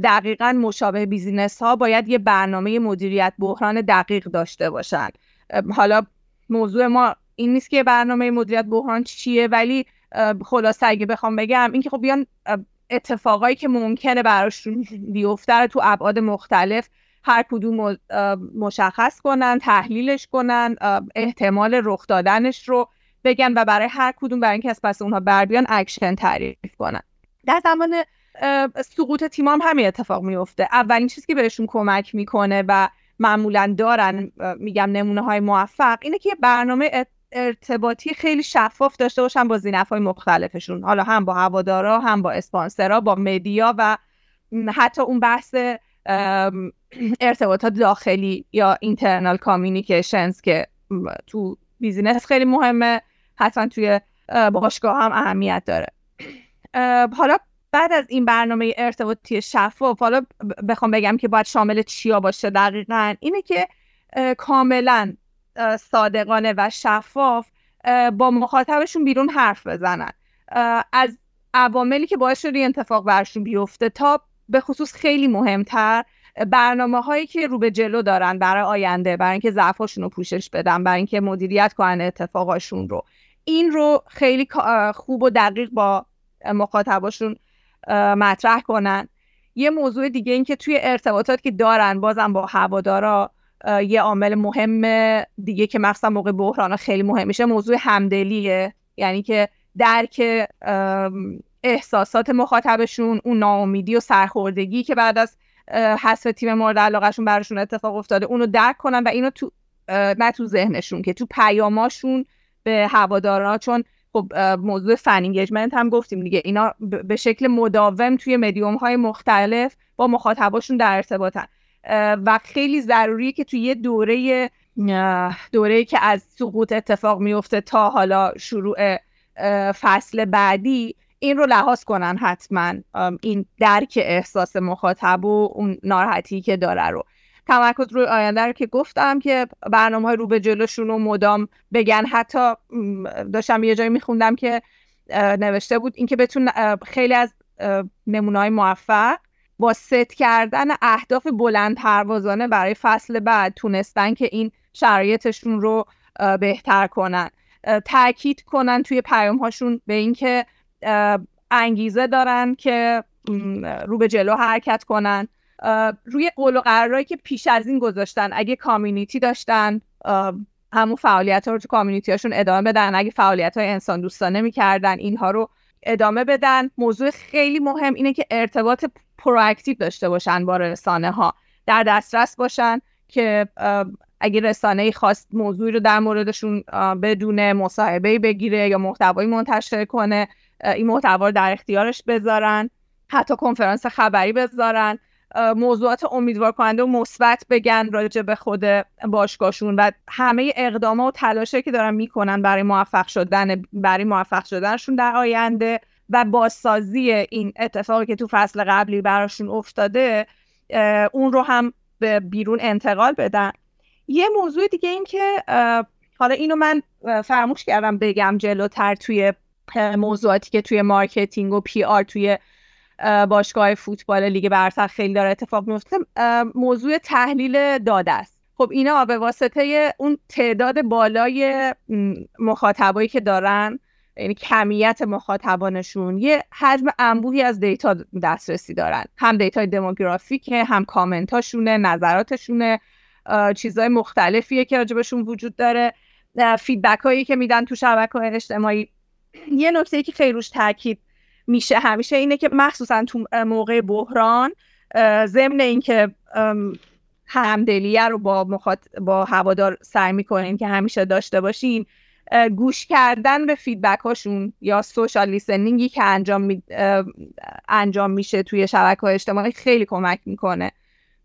دقیقا مشابه بیزینس ها باید یه برنامه مدیریت بحران دقیق داشته باشن. حالا موضوع ما این نیست که برنامه مدیریت بحران چیه ولی خلاصه اگه بخوام بگم اینکه خب بیان اتفاقایی که ممکنه براشون بیفته تو ابعاد مختلف هر کدوم مشخص کنن تحلیلش کنن احتمال رخ دادنش رو بگن و برای هر کدوم برای اینکه از پس اونها بر بیان اکشن تعریف کنن. در زمان سقوط تیم هم همین اتفاق میفته اولین چیزی که بهشون کمک می‌کنه و معمولا دارن میگم نمونه های موفق اینه که برنامه ارتباطی خیلی شفاف داشته باشن با ذی‌نفع های مختلفشون. حالا هم با هوادارا هم با اسپانسرا با media و حتی اون بحث ارتباطات داخلی یا internal communications که تو business خیلی مهمه حتما توی باشگاه هم اهمیت داره. حالا بعد از این برنامه ارتباطی شفاف حالا بخوام بگم که باید شامل چیا باشه دقیقا؟ اینه که کاملا صادقانه و شفاف با مخاطبشون بیرون حرف بزنن. از عواملی که باعث شده اتفاق برشون بیفته تا به خصوص خیلی مهمتر برنامه هایی که رو به جلو دارن برای آینده برای اینکه ضعفاشون رو پوشش بدن برای اینکه مدیریت کنن اتفاقاشون رو. این رو خیلی خوب و دقیق با مخاطباشون مطرح کنن. یه موضوع دیگه این که توی ارتباطات که دارن بازم با هوادارا یه عامل مهم دیگه که مخصوصا موقع بحران خیلی مهم میشه موضوع همدلیه. یعنی که درک احساسات مخاطبشون اون ناامیدی و سرخوردگی که بعد از حذف تیم مورد علاقهشون براشون اتفاق افتاده. اونو درک کنن و اینو تو نه تو ذهنشون که تو پیاماشون به هوادارا چون خب موضوع فن انگیجمنت هم گفتیم دیگه. اینا به شکل مداوم توی مدیوم های مختلف با مخاطباشون در ارتباطن. و خیلی ضروریه که توی یه دوره دوره که از سقوط اتفاق میفته تا حالا شروع فصل بعدی این رو لحاظ کنن حتما این درک احساس مخاطب و اون ناراحتی که داره رو. تمرکز روی آینده رو که گفتم که برنامه های رو به جلوشون رو مدام بگن. حتی داشتم یه جایی میخوندم که نوشته بود اینکه بتون خیلی از نمونه های موفق با ست کردن اهداف بلند پروازانه برای فصل بعد تونستن که این شرایطشون رو بهتر کنن. تاکید کنن توی پیام هاشون به اینکه انگیزه دارن که رو به جلو حرکت کنن. روی قول و قرارهایی که پیش از این گذاشتن اگه کامیونیتی داشتن همون فعالیت ها رو تو کامیونیتی هاشون ادامه بدن. اگه فعالیت های انسان دوستانه می‌کردن اینها رو ادامه بدن. موضوع خیلی مهم اینه که ارتباط پرواکتیو داشته باشن با رسانه ها در دسترس باشن که اگه رسانه خواست موضوعی رو در موردشون بدون مصاحبه بگیره یا محتوایی منتشر کنه. این محتوا رو در اختیارش بذارن حتی کنفرانس خبری بذارن موضوعات امیدوار کننده و مثبت بگن راجع به خود باشگاهشون و همه اقدامات و تلاشی که دارن می‌کنن برای موفق شدن برای موفق شدنشون در آینده و بازسازی این اتفاقی که تو فصل قبلی براشون افتاده اون رو هم به بیرون انتقال بدن. یه موضوع دیگه این که حالا اینو من فراموش کردم بگم جلوتر توی موضوعاتی که توی marketing و PR توی باشگاه فوتبال لیگ برتر خیلی داره اتفاق میفته موضوع تحلیل داده است. خب اینا به واسطه اون تعداد بالای مخاطبایی که دارن یعنی کمیت مخاطبانشون یه حجم انبوهی از data دسترسی دارن. هم data ی demographicه هم کامنتاشونه نظراتشونه چیزهای مختلفیه که راجع بهشون وجود داره. feedback هایی که میدن تو شبکه های اجتماعی. یه نکته که خیلی روش تاکید میشه همیشه اینه که مخصوصا تو موقع بحران ضمن اینکه همدلیه رو با مخاط... با هوادار سعی می‌کنین که همیشه داشته باشین گوش کردن به feedback هاشون یا social listening ی که انجام, می... انجام میشه توی شبکه های اجتماعی خیلی کمک می‌کنه.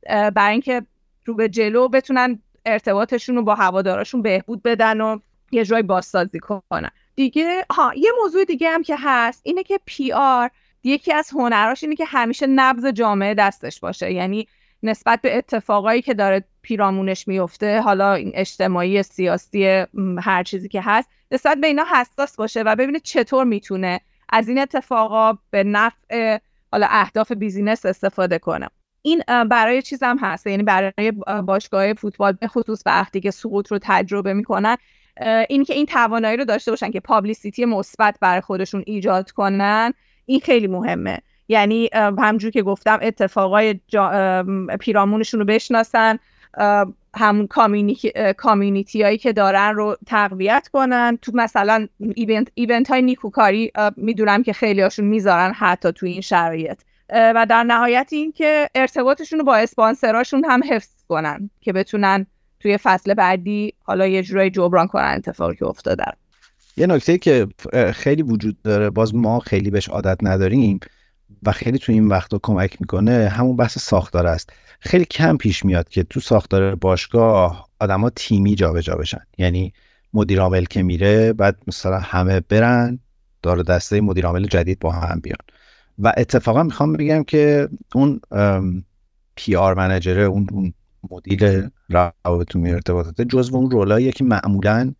برای اینکه رو به جلو بتونن ارتباطشون رو با هواداراشون بهبود بدن و یه جای بازسازی کنن. دیگه ها یه موضوع دیگه هم که هست اینه که PR یکی از هنراش اینه که همیشه نبض جامعه دستش باشه. یعنی نسبت به اتفاقایی که داره پیرامونش میفته حالا این اجتماعی سیاسی هر چیزی که هست نسبت به اینا حساس باشه و ببینه چطور می‌تونه از این اتفاقا به نفع حالا اهداف business استفاده کنه. این برای چیزم هست. یعنی برای باشگاه فوتبال به خصوص وقتی که سقوط رو تجربه می‌کنن این که این توانایی رو داشته باشن که publicity مثبت برای خودشون ایجاد کنن این خیلی مهمه. یعنی همجور که گفتم اتفاقای پیرامونشون رو بشناسن همون کامیونیتی هایی که دارن رو تقویت کنن. تو مثلا ایونت, ایونت های نیکوکاری می‌دونم که خیلی هاشون می‌ذارن حتی تو این شرایط. و در نهایت این که ارتباطشون رو با اسپانسراشون هم حفظ کنن که بتونن توی فصل بعدی حالا یه جورایی جبران کنن اتفاقی که افتاده. یه نکته که خیلی وجود داره باز ما خیلی بهش عادت نداریم و خیلی تو این وقتا کمک می‌کنه همون بحث ساختار است. خیلی کم پیش میاد که تو ساختار باشگاه آدما تیمی جابجا بشن. یعنی مدیر عامل که میره بعد مثلا همه برن دار دسته مدیر عامل جدید با هم بیان. و اتفاقا می‌خوام بگم که اون پی آر منجره اون, اون مدیر روابط عمومی ارتباطات جزو اون رولاییه که معمولا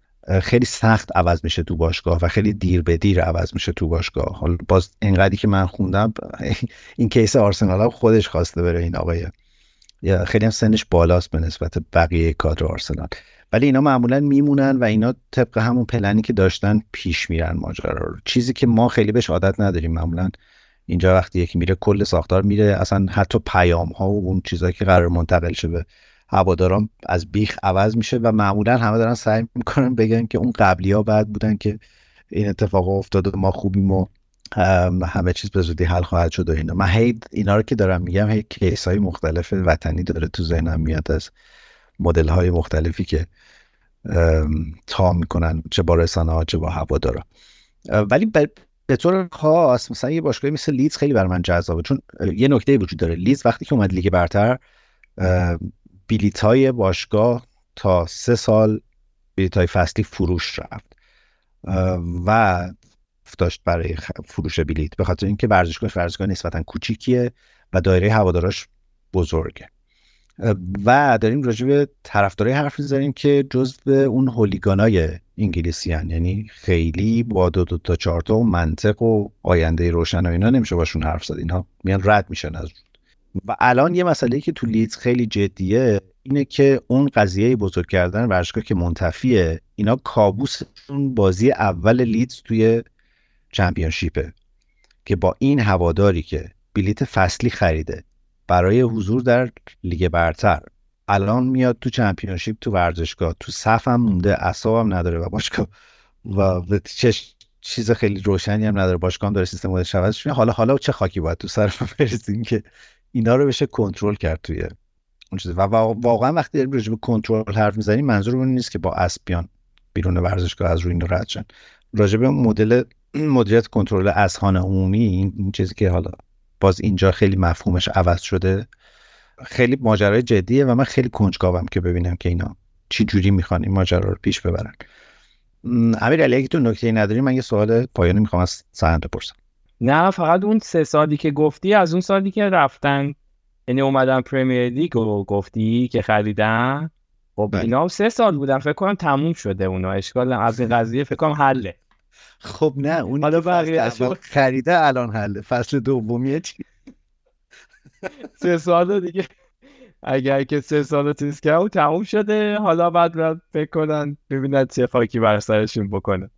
خیلی سخت عوض میشه تو باشگاه و خیلی دیر به دیر عوض میشه تو باشگاه. حالا باز اینقدری که من خوندم این کیس آرسنال هم خودش خواسته بره این آقای. خیلی هم سنش بالاست به نسبت بقیه کادر آرسنال. ولی اینا معمولا میمونن و اینا طبق همون پلنی که داشتن پیش میرن ماجرا رو. چیزی که ما خیلی بهش عادت نداریم معمولا. اینجا وقتی یکی میره کل ساختار میره. اصلا حتی پیام ها و اون چیزایی که قرار منتقل شه هواداران از بیخ عوض میشه و معمولا همه دارن سعی می‌کنن بگن که اون قبلی ها بعد بودن که این اتفاق افتاد و ما خوبیم و همه چیز به زودی حل خواهد شد و اینا. من هی اینا رو که دارم میگم هی کیس های مختلف وطنی داره تو ذهنم میاد از مدل های مختلفی که تا می‌کنن چه با رسانه ها چه با هوادارا. ولی به طور خاص مثلا یه باشگاهی مثل لیدز خیلی بر من جذابه. چون یه نکته وجود داره. لیدز وقتی که اومد لیگ برتر بیلیت های باشگاه تا سه سال بیلیت های فصلی فروش رفت و داشت برای فروش بلیت به خاطر اینکه ورزشگاه ورزشگاه نسبتا کوچیکیه و دایره هواداراش بزرگه. و داریم راجع به طرفدارای حرف می‌زنیم که جزو اون هولیگانای انگلیسی هن. یعنی خیلی با دو, دو تا چهار تا منطق و آینده روشن و اینا نمیشه باشون حرف زد. اینها میان رد میشن از و الان یه مسئله که تو لیدز خیلی جدیه اینه که اون قضیه بزرگ کردن ورزشگاه که منتفیه اینا کابوسشون بازی اول لیدز توی چمپیونشیپه که با این هواداری که بلیت فصلی خریده برای حضور در لیگ برتر الان میاد تو چمپیونشیپ تو ورزشگاه. تو صف هم مونده اصابم نداره و باشگاه و چه چیز خیلی روشنی هم نداره. باشگاه هم داره سیستم عوض حالا حالا چه خاکی باید تو سر برسیم که اینا رو بشه کنترل کرد توی اون چیز و واقعا وقتی داریم راجع به کنترل حرف می‌زنیم منظور اون نیست که با اسپیان بیرون ورزشگاه از روی این رد شن. راجع به مدل مدیریت کنترل اذهان عمومی این چیزی که حالا باز اینجا خیلی مفهومش عوض شده خیلی ماجرای جدیه و من خیلی کنجکاوم که ببینم که اینا چی جوری می‌خوان این ماجرا رو پیش ببرن. امیر علی اگه تو نکته نداری من یه سوال پایانی می‌خوام از سهند بپرسم. نه فقط اون سه سالی که گفتی از اون سالی که رفتن. یعنی اومدن پرمیر لیگ رو گفتی که خریدن. خب بله. اینا هم سه سال بودن. فکر کنم تموم شده اونا. اشکال از این قضیه فکر کنم حله. خب نه اون حالا بقیه اول خریده الان حله. فصل دومیه چی؟ سه سال دیگه. اگر که سه سال تیز کرد و تموم شده. حالا بعد باید فکر کنن ببینن چه خاکی بر سرشون بکنه.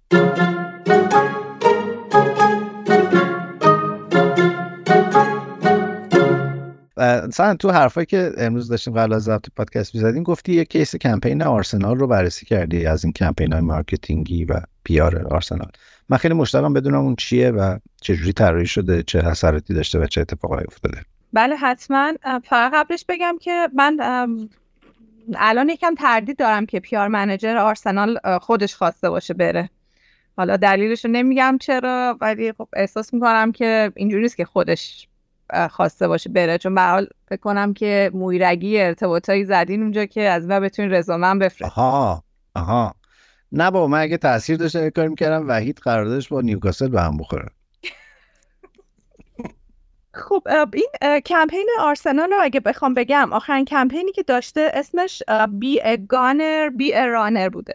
مثلا تو حرفایی که امروز داشتیم قبل از ضبط پادکست می‌زدیم گفتی یه case کمپین آرسنال رو بررسی کردی از این کمپین های marketing ی و PR آرسنال. من خیلی مشتاقم بدونم اون چیه و چجوری طراحی شده چه اثراتی داشته و چه اتفاقایی افتاده. بله حتما. فقط قبلش بگم که من الان یکم تردید دارم که PR manager آرسنال خودش خواسته باشه بره. حالا دلیلش رو نمیگم چرا ولی خب احساس می‌کنم که اینجوری که خودش خواسته باشه بره. چون به حال فکر کنم که مویرگی ارتباطایی زدین اونجا که از و بتونین رزومه هم بفرست آها آها. نه بابا من اگه تاثیر داشته کاری می‌کردم وحید قراردادش با نیوکاسل به هم بخوره. خب این کمپین آرسنال رو اگه بخوام بگم آخرین کمپینی که داشته اسمش بی ا گانر بی ا رانر بوده.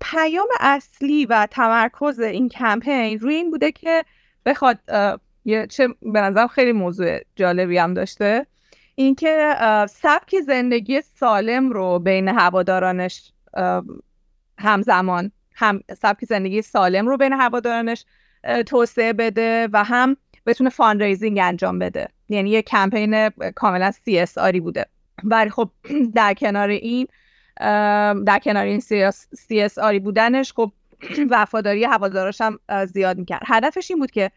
پیام اصلی و تمرکز این کمپین روی این بوده که بخواد یه چه به نظرم خیلی موضوع جالبی هم داشته. اینکه سبک زندگی سالم رو بین هوادارانش همزمان هم سبک زندگی سالم رو بین هوادارانش توسعه بده و هم بتونه fundraising انجام بده. یعنی یه کمپین کاملا CSR ی بوده. ولی خب در کنار این در کنار این CSR ی بودنش خب وفاداری هواداراش هم زیاد می‌کرد. هدفش این بود که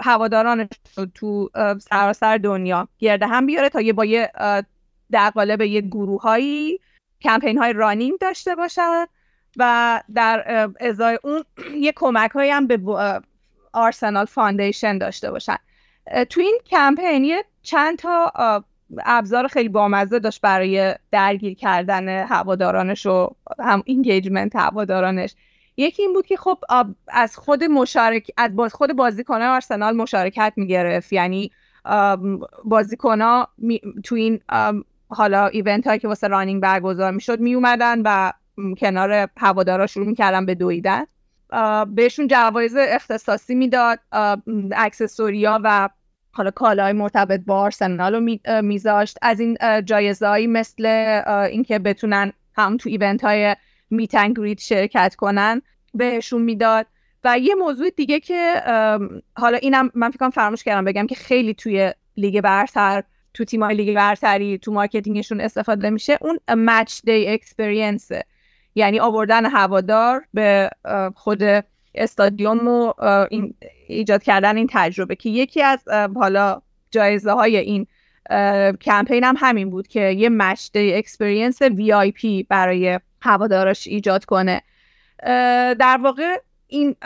هوادارانش رو تو سراسر دنیا گرد هم بیاره تا یه با یه در قالب یه گروه هایی کمپین های running داشته باشن و در ازای اون یه کمک هایی هم به آرسنال Foundation داشته باشن. تو این کمپین یه چند تا ابزار خیلی بامزه داشت برای درگیر کردن هوادارانش و هم engagement هوادارانش. یکی این بود که خب از خود مشارک از خود بازیکنان آرسنال مشارکت می‌گرفت. یعنی بازیکنها تو این حالا event هایی که واسه running برگزار می‌شد می اومدن و کنار هوادارا شروع می‌کردن به دویدن. بهشون جوایز اختصاصی می‌داد. accessory ا و حالا کالاهای مرتبط با آرسنال رو میذاشت. از این جایزه هایی مثل اینکه بتونن هم تو event های meet and greet شرکت کنن بهشون می‌داد. و یه موضوع دیگه که حالا اینم من فکر کنم فراموش کردم بگم که خیلی توی لیگ برتر تو تیمای لیگ برتری تو marketing شون استفاده میشه اون match day experience یعنی آوردن هوادار به خود استادیوم و ایجاد کردن این تجربه که یکی از حالا جایزه های این کمپین هم همین بود که یه match day experience VIP برای هوادارش ایجاد کنه. در واقع این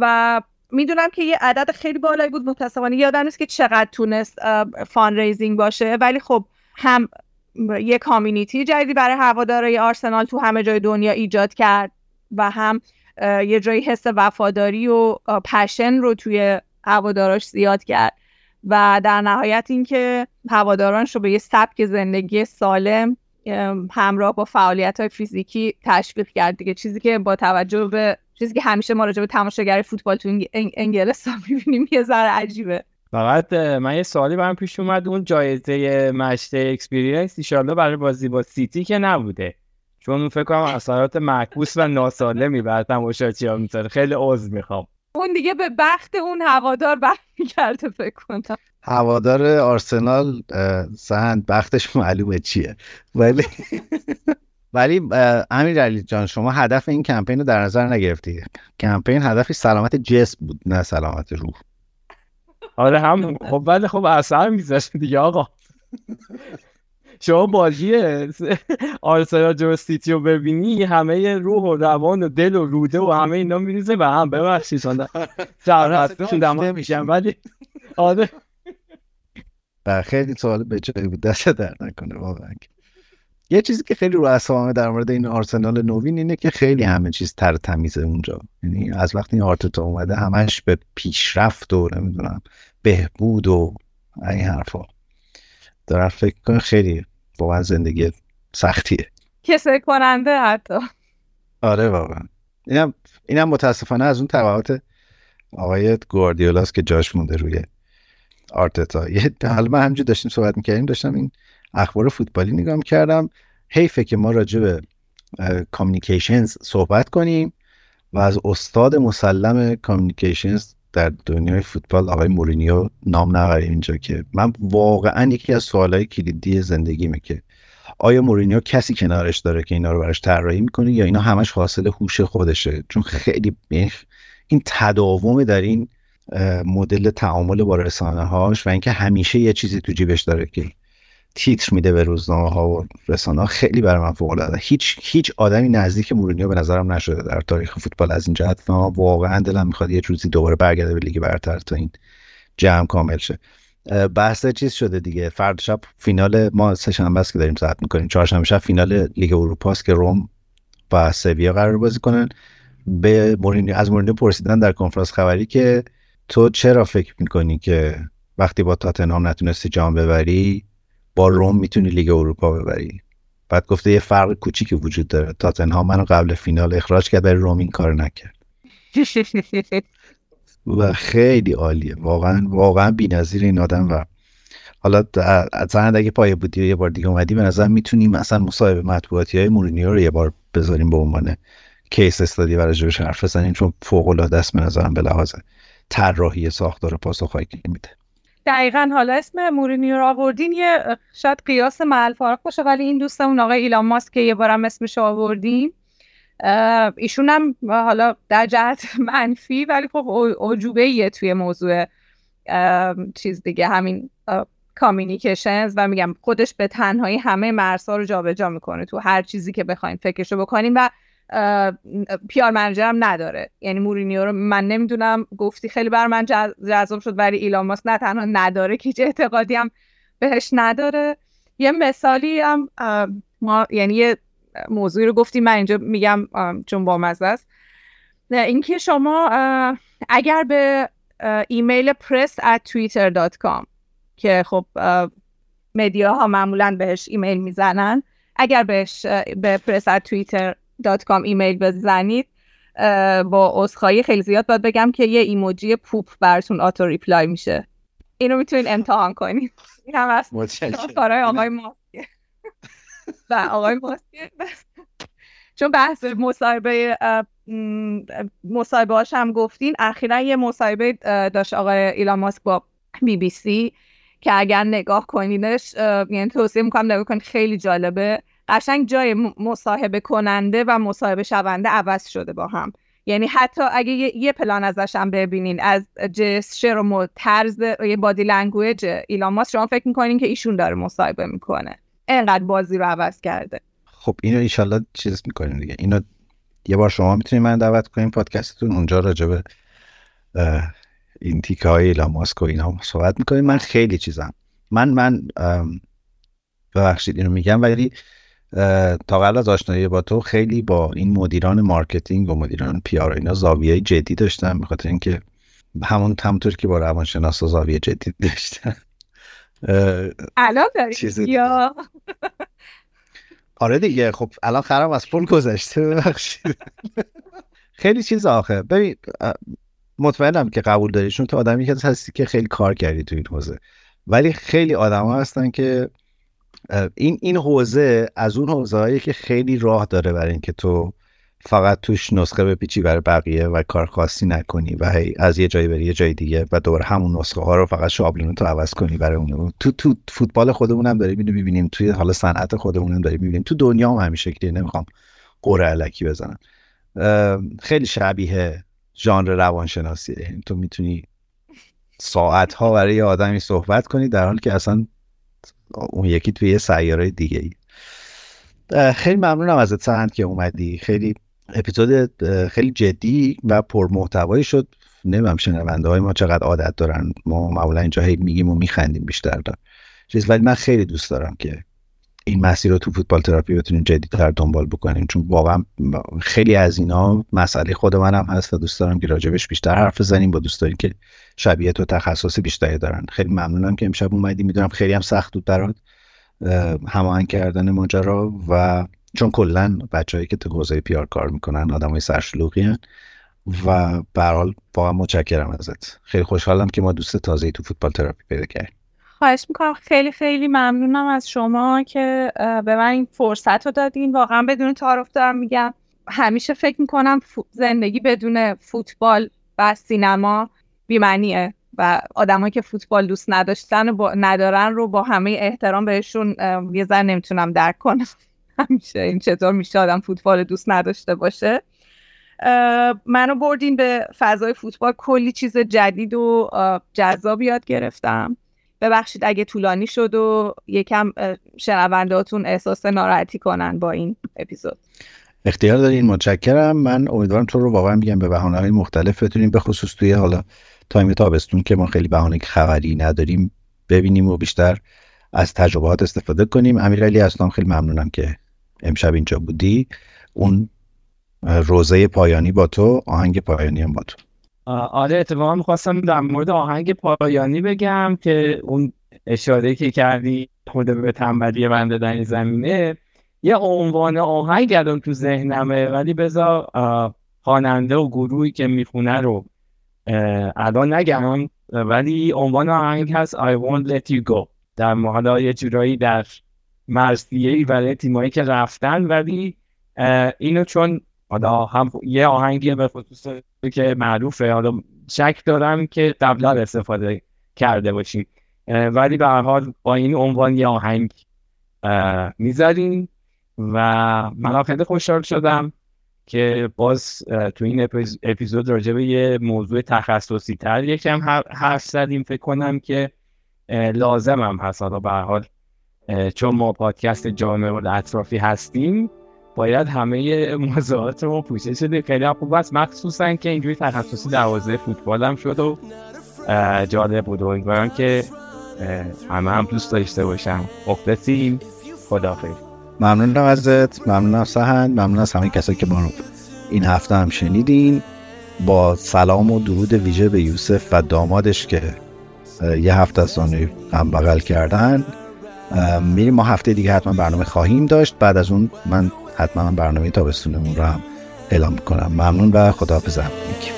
و می‌دونم که یه عدد خیلی بالایی بود متاسفانه یادم نیست که چقدر تونست fundraising باشه. ولی خب هم یه community جدیدی برای هوادارای آرسنال تو همه جای دنیا ایجاد کرد و هم یه جایی حس وفاداری و passion رو توی هواداراش زیاد کرد. و در نهایت اینکه هوادارانش رو به یه سبک زندگی سالم همراه با فعالیت های فیزیکی تشویق کرد دیگه. چیزی که با توجه به چیزی که همیشه ما راجع به تماشاگر فوتبال تو انگ- انگ- انگلستان می‌بینیم یه ذره عجیبه. فقط من یه سوالی برام پیش اومد. اون جایزه match day experience ایشالله برای بازی با سیتی که نبوده. چون اون فکر کنم اثرات معکوس و ناسالمی بر تماشاچی ها می‌ذاره. خیلی عذر می‌خوام. اون دیگه به بخت اون هوادار برمیگرده فکر کنم. هوادار آرسنال سهند بختش معلومه چیه. ولی ولی امیر علی جان شما هدف این کمپین رو در نظر نگرفتی. کمپین هدفش سلامت جسم بود نه سلامت روح. آره هم خب ولی خب اثر میذاشت دیگه آقا. شما بازی آرسنال جو سیتی رو ببینی همه روح و روان و دل و روده و همه اینا میریزه و هم. ببخشید شرحتشون دم میشن ولی آره. و خیلی سوال به جایی بود دست در نکنه واقعا. یه چیزی که خیلی رو اصلا در مورد این آرسنال نوین اینه که خیلی همه چیز تر تمیزه اونجا. یعنی از وقتی این آرتتا اومده همش به پیشرفت و نمی‌دونم بهبود و این حرفا. دارم فکر کنم خیلی واقعا زندگی سختیه. کسه کننده حتی. آره واقعا. اینم اینم متاسفانه از اون طبعات آقای گواردیولاس که جاش مونده روی آرتتا. یه حالا ما همجور داشتیم صحبت می‌کردیم داشتم این اخبار فوتبالی نگاه می‌کردم. حیفه که ما راجع به کامیکیشنز صحبت کنیم و از استاد مسلم کامیکیشنز در دنیای فوتبال آقای مورینیو نام نبریم اینجا که من واقعا یکی از سوالهای کلیدی زندگیمه که آیا مورینیو کسی کنارش داره که اینا رو براش طراحی می‌کنه یا اینا همش حاصل هوش خودشه؟ چون خیلی این تداوم در این مدل تعامل با رسانه هاش و اینکه همیشه یه چیزی تو جیبش داره که تیتر میده به روزنامه ها و رسانه ها خیلی برای من فوق العاده هیچ هیچ آدمی نزدیک مورینیو به نظرم نشده در تاریخ فوتبال از این جهت و واقعا دلم می‌خواد یه روزی دوباره برگرده به لیگ برتر تا این جمع کامل شه. بحث چیز شده دیگه. فردا شب فینال ما سه شنبه است که داریم ضبط می‌کنیم. چهارشنبه شب فینال لیگ اروپا است که روم با سویا قراره بازی کنن. به مورینیو از مورینیو پرسیدن در کنفرانس خبری که تو چرا فکر می‌کنی که وقتی با تاتنهام نتونستی جام ببری با روم می‌تونی لیگ اروپا ببری؟ بعد گفته یه فرق کوچیکی وجود داره. تاتنهام منو قبل فینال اخراج کرد برای روم این کار نکرد. و خیلی عالیه. واقعا واقعا بی‌نظیر این آدم و حالا از اگه پای بودی یه بار دیگه اومدی به نظر می‌تونیم مثلا مصاحبه مطبوعاتی های مورینیو رو یه بار بذاریم به عنوان کیس استادی و راجبش حرف بزنیم چون فوق العاده است به نظرم به لحاظ طراحی ساختار پاسخهایی که میده. دقیقا. حالا اسم مورینیو رو آوردین یه شاید قیاس محل فارق باشه ولی این دوستمون آقای ایلان ماسک که یه بارم اسمش آوردیم ایشون هم حالا در جهت منفی ولی خب عجوبه یه توی موضوع چیز دیگه همین کامیونیکیشنز و میگم خودش به تنهایی همه مرزها رو جابجا می‌کنه تو هر چیزی که بخوایم فکرشو بکنیم و پیار منجرم نداره. یعنی مورینیو رو من نمی‌دونم گفتی خیلی بر من جذاب شد ولی ایلان ماسک نه تنها نداره که اعتقادی هم بهش نداره. یه مثالی هم ما یعنی یه موضوعی رو گفتیم من اینجا میگم چون با مزه است. اینکه شما اگر به ایمیل press at twitter.com که خب ها معمولا بهش ایمیل می‌زنن اگر بهش به press at twitter.com ایمیل بزنید. با عذرخواهی خیلی زیاد باید بگم که یه emoji poop براتون auto reply میشه. اینو می‌تونید امتحان کنید این هم از کارهای آقای ماسکه و آقای ماسکه چون بحث مصاحبه مصاحبه هاش هم گفتین اخیرا یه مصاحبه داشت آقای ایلان ماسک با بی بی سی که اگر نگاه کنینش یعنی توصیه می‌کنم نگاه کنید خیلی جالبه. قشنگ جای مصاحبه کننده و مصاحبه شونده عوض شده با هم. یعنی حتی اگه یه, پلان ازش هم ببینین از gesture و طرز یه body language ایلان شما فکر می‌کنین که ایشون داره مصاحبه می‌کنه. انقدر بازی رو عوض کرده. خب اینو ایشالله چیز می‌کنیم دیگه. اینو یه بار شما می‌تونید من دعوت کنیم پادکستتون. اونجا راجبه این تیکه های ایلان ماسک و اینا صحبت می‌کنیم. من خیلی چیزم. من من ببخشید اینو میگم ولی تا قبل از آشنایی با تو خیلی با این مدیران marketing و مدیران PR اینا زاویه جدی داشتم بخاطر اینکه همون همونطور که با روانشناس زاویه جدی داشتن الان داری؟ یا؟ آره دیگه خب الان خرم از پول گذشته ببخشید. خیلی چیز آخه. ببین مطمئنم که قبول داری چون تو آدمی که هستی که خیلی کار کردی تو این حوزه. ولی خیلی آدم ها هستن که این این حوزه از اون حوزه که خیلی راه داره برای اینکه تو فقط توش نسخه بپیچی برای بقیه و کار خاصی نکنی و از یه جایی بری یه جای دیگه و دوباره همون نسخه ها رو فقط شابلون تو عوض کنی برای اون. تو تو فوتبال خودمون هم داریم اینو می‌بینیم توی حالا صنعت خودمون هم داریم می‌بینیم. تو دنیا هم همین شکلیه نمی‌خوام قره علکی بزنم. خیلی شبیه ژانر روانشناسیه یعنی تو می‌تونی ساعت ها برای آدمی صحبت کنی در حالی که اصلا اون یکی توی یه سیاره دیگه ای خیلی ممنونم ازت سهند که اومدی. خیلی اپیزود خیلی جدی و پرمحتوایی شد. نمیم شنونده های ما چقدر عادت دارن. ما معمولا اینجا هی میگیم و میخندیم بیشتر. دار چیز ولی من خیلی دوست دارم که این مسیر رو تو فوتبال تراپی بتونیم جدیدتر دنبال بکنیم. چون واقعا خیلی از اینا مسئله خود منم هست و دوست دارم که راجبش بیشتر حرف بزنیم با دوست داریم که شبیه تو تخصص بیشتری دارن. خیلی ممنونم که امشب اومدی. می‌دونم خیلی هم سخت بود برات هماهنگ کردن ماجرا و چون کلا بچههایی که تو حوزه پیار کار می‌کنن آدمای سرشلوغی و به حال واقعا متشکرم ازت. خیلی خوشحالم که ما دوست تازه تو فوتبال تراپی پیدا کردیم. خواهش می‌کنم. خیلی خیلی ممنونم از شما که به من این فرصت رو دادین. واقعا بدون تعارف دارم میگم. همیشه فکر می‌کنم زندگی بدون فوتبال و سینما بیمعنیه و آدمایی که فوتبال دوست نداشتن و با ندارن رو با همه احترام بهشون یه ذره نمی‌تونم درک کنم. همیشه این چطور میشه آدم فوتبال دوست نداشته باشه. منو بردین به فضای فوتبال. کلی چیز جدید و جذاب یاد گرفتم. ببخشید اگه طولانی شد و یکم شنوندهاتون احساس ناراحتی کنن با این اپیزود. اختیار دارین. متشکرم. من امیدوارم تو رو واقعا میگم به بهانه های مختلف بتونیم به خصوص توی حالا تایم تابستون که ما خیلی بهانه خبری نداریم ببینیم و بیشتر از تجربات استفاده کنیم. امیرعلی اسلام خیلی ممنونم که امشب اینجا بودی. اون روزه پایانی با تو آهنگ پایانی هم با تو. آره اتفاقا می‌خواستم در مورد آهنگ پایانی بگم که اون اشاره که کردی خود به تنبلی بنده در این زمینه یه عنوان آهنگ الان تو ذهنمه ولی بذار خواننده و گروهی که می‌خونه رو الان نگم ولی عنوان آهنگ هست I won't let you go. در حالا یه جورایی در مرزیه ای برای تیمایی که رفتن ولی اینو چون حالا هم یه آهنگی به خصوص که معروفه. حالا شک دارم که قبلا استفاده کرده باشیم. ولی به هر حال با این عنوان یه آهنگ می‌ذاریم و من خیلی خوشحال شدم که باز تو این اپیزود راجع به یه موضوع تخصصی تر یکم حرف زدیم. فکر کنم که لازم هم هست. حالا به حال چون ما پادکست جامعه و اطرافی هستیم باید همه موضوعات رو پوشش شده خیلی خوب است. مخصوصا که اینجوری تخصصی در حوزه فوتبال هم شد و جالب بود. و که همه هم دوست داشته باشم مخلصیم خدافظ ممنونم ازت ممنونم سهن. ممنون از همه کسایی که ما رو این هفته هم شنیدین. با سلام و درود ویژه به یوسف و دامادش که یه هفته از هم بغل کردن. میریم. ما هفته دیگه حتما برنامه خواهیم داشت. بعد از اون من حتما برنامه تابستونمون رو هم اعلام کنم ممنون و خداحافظم میگیم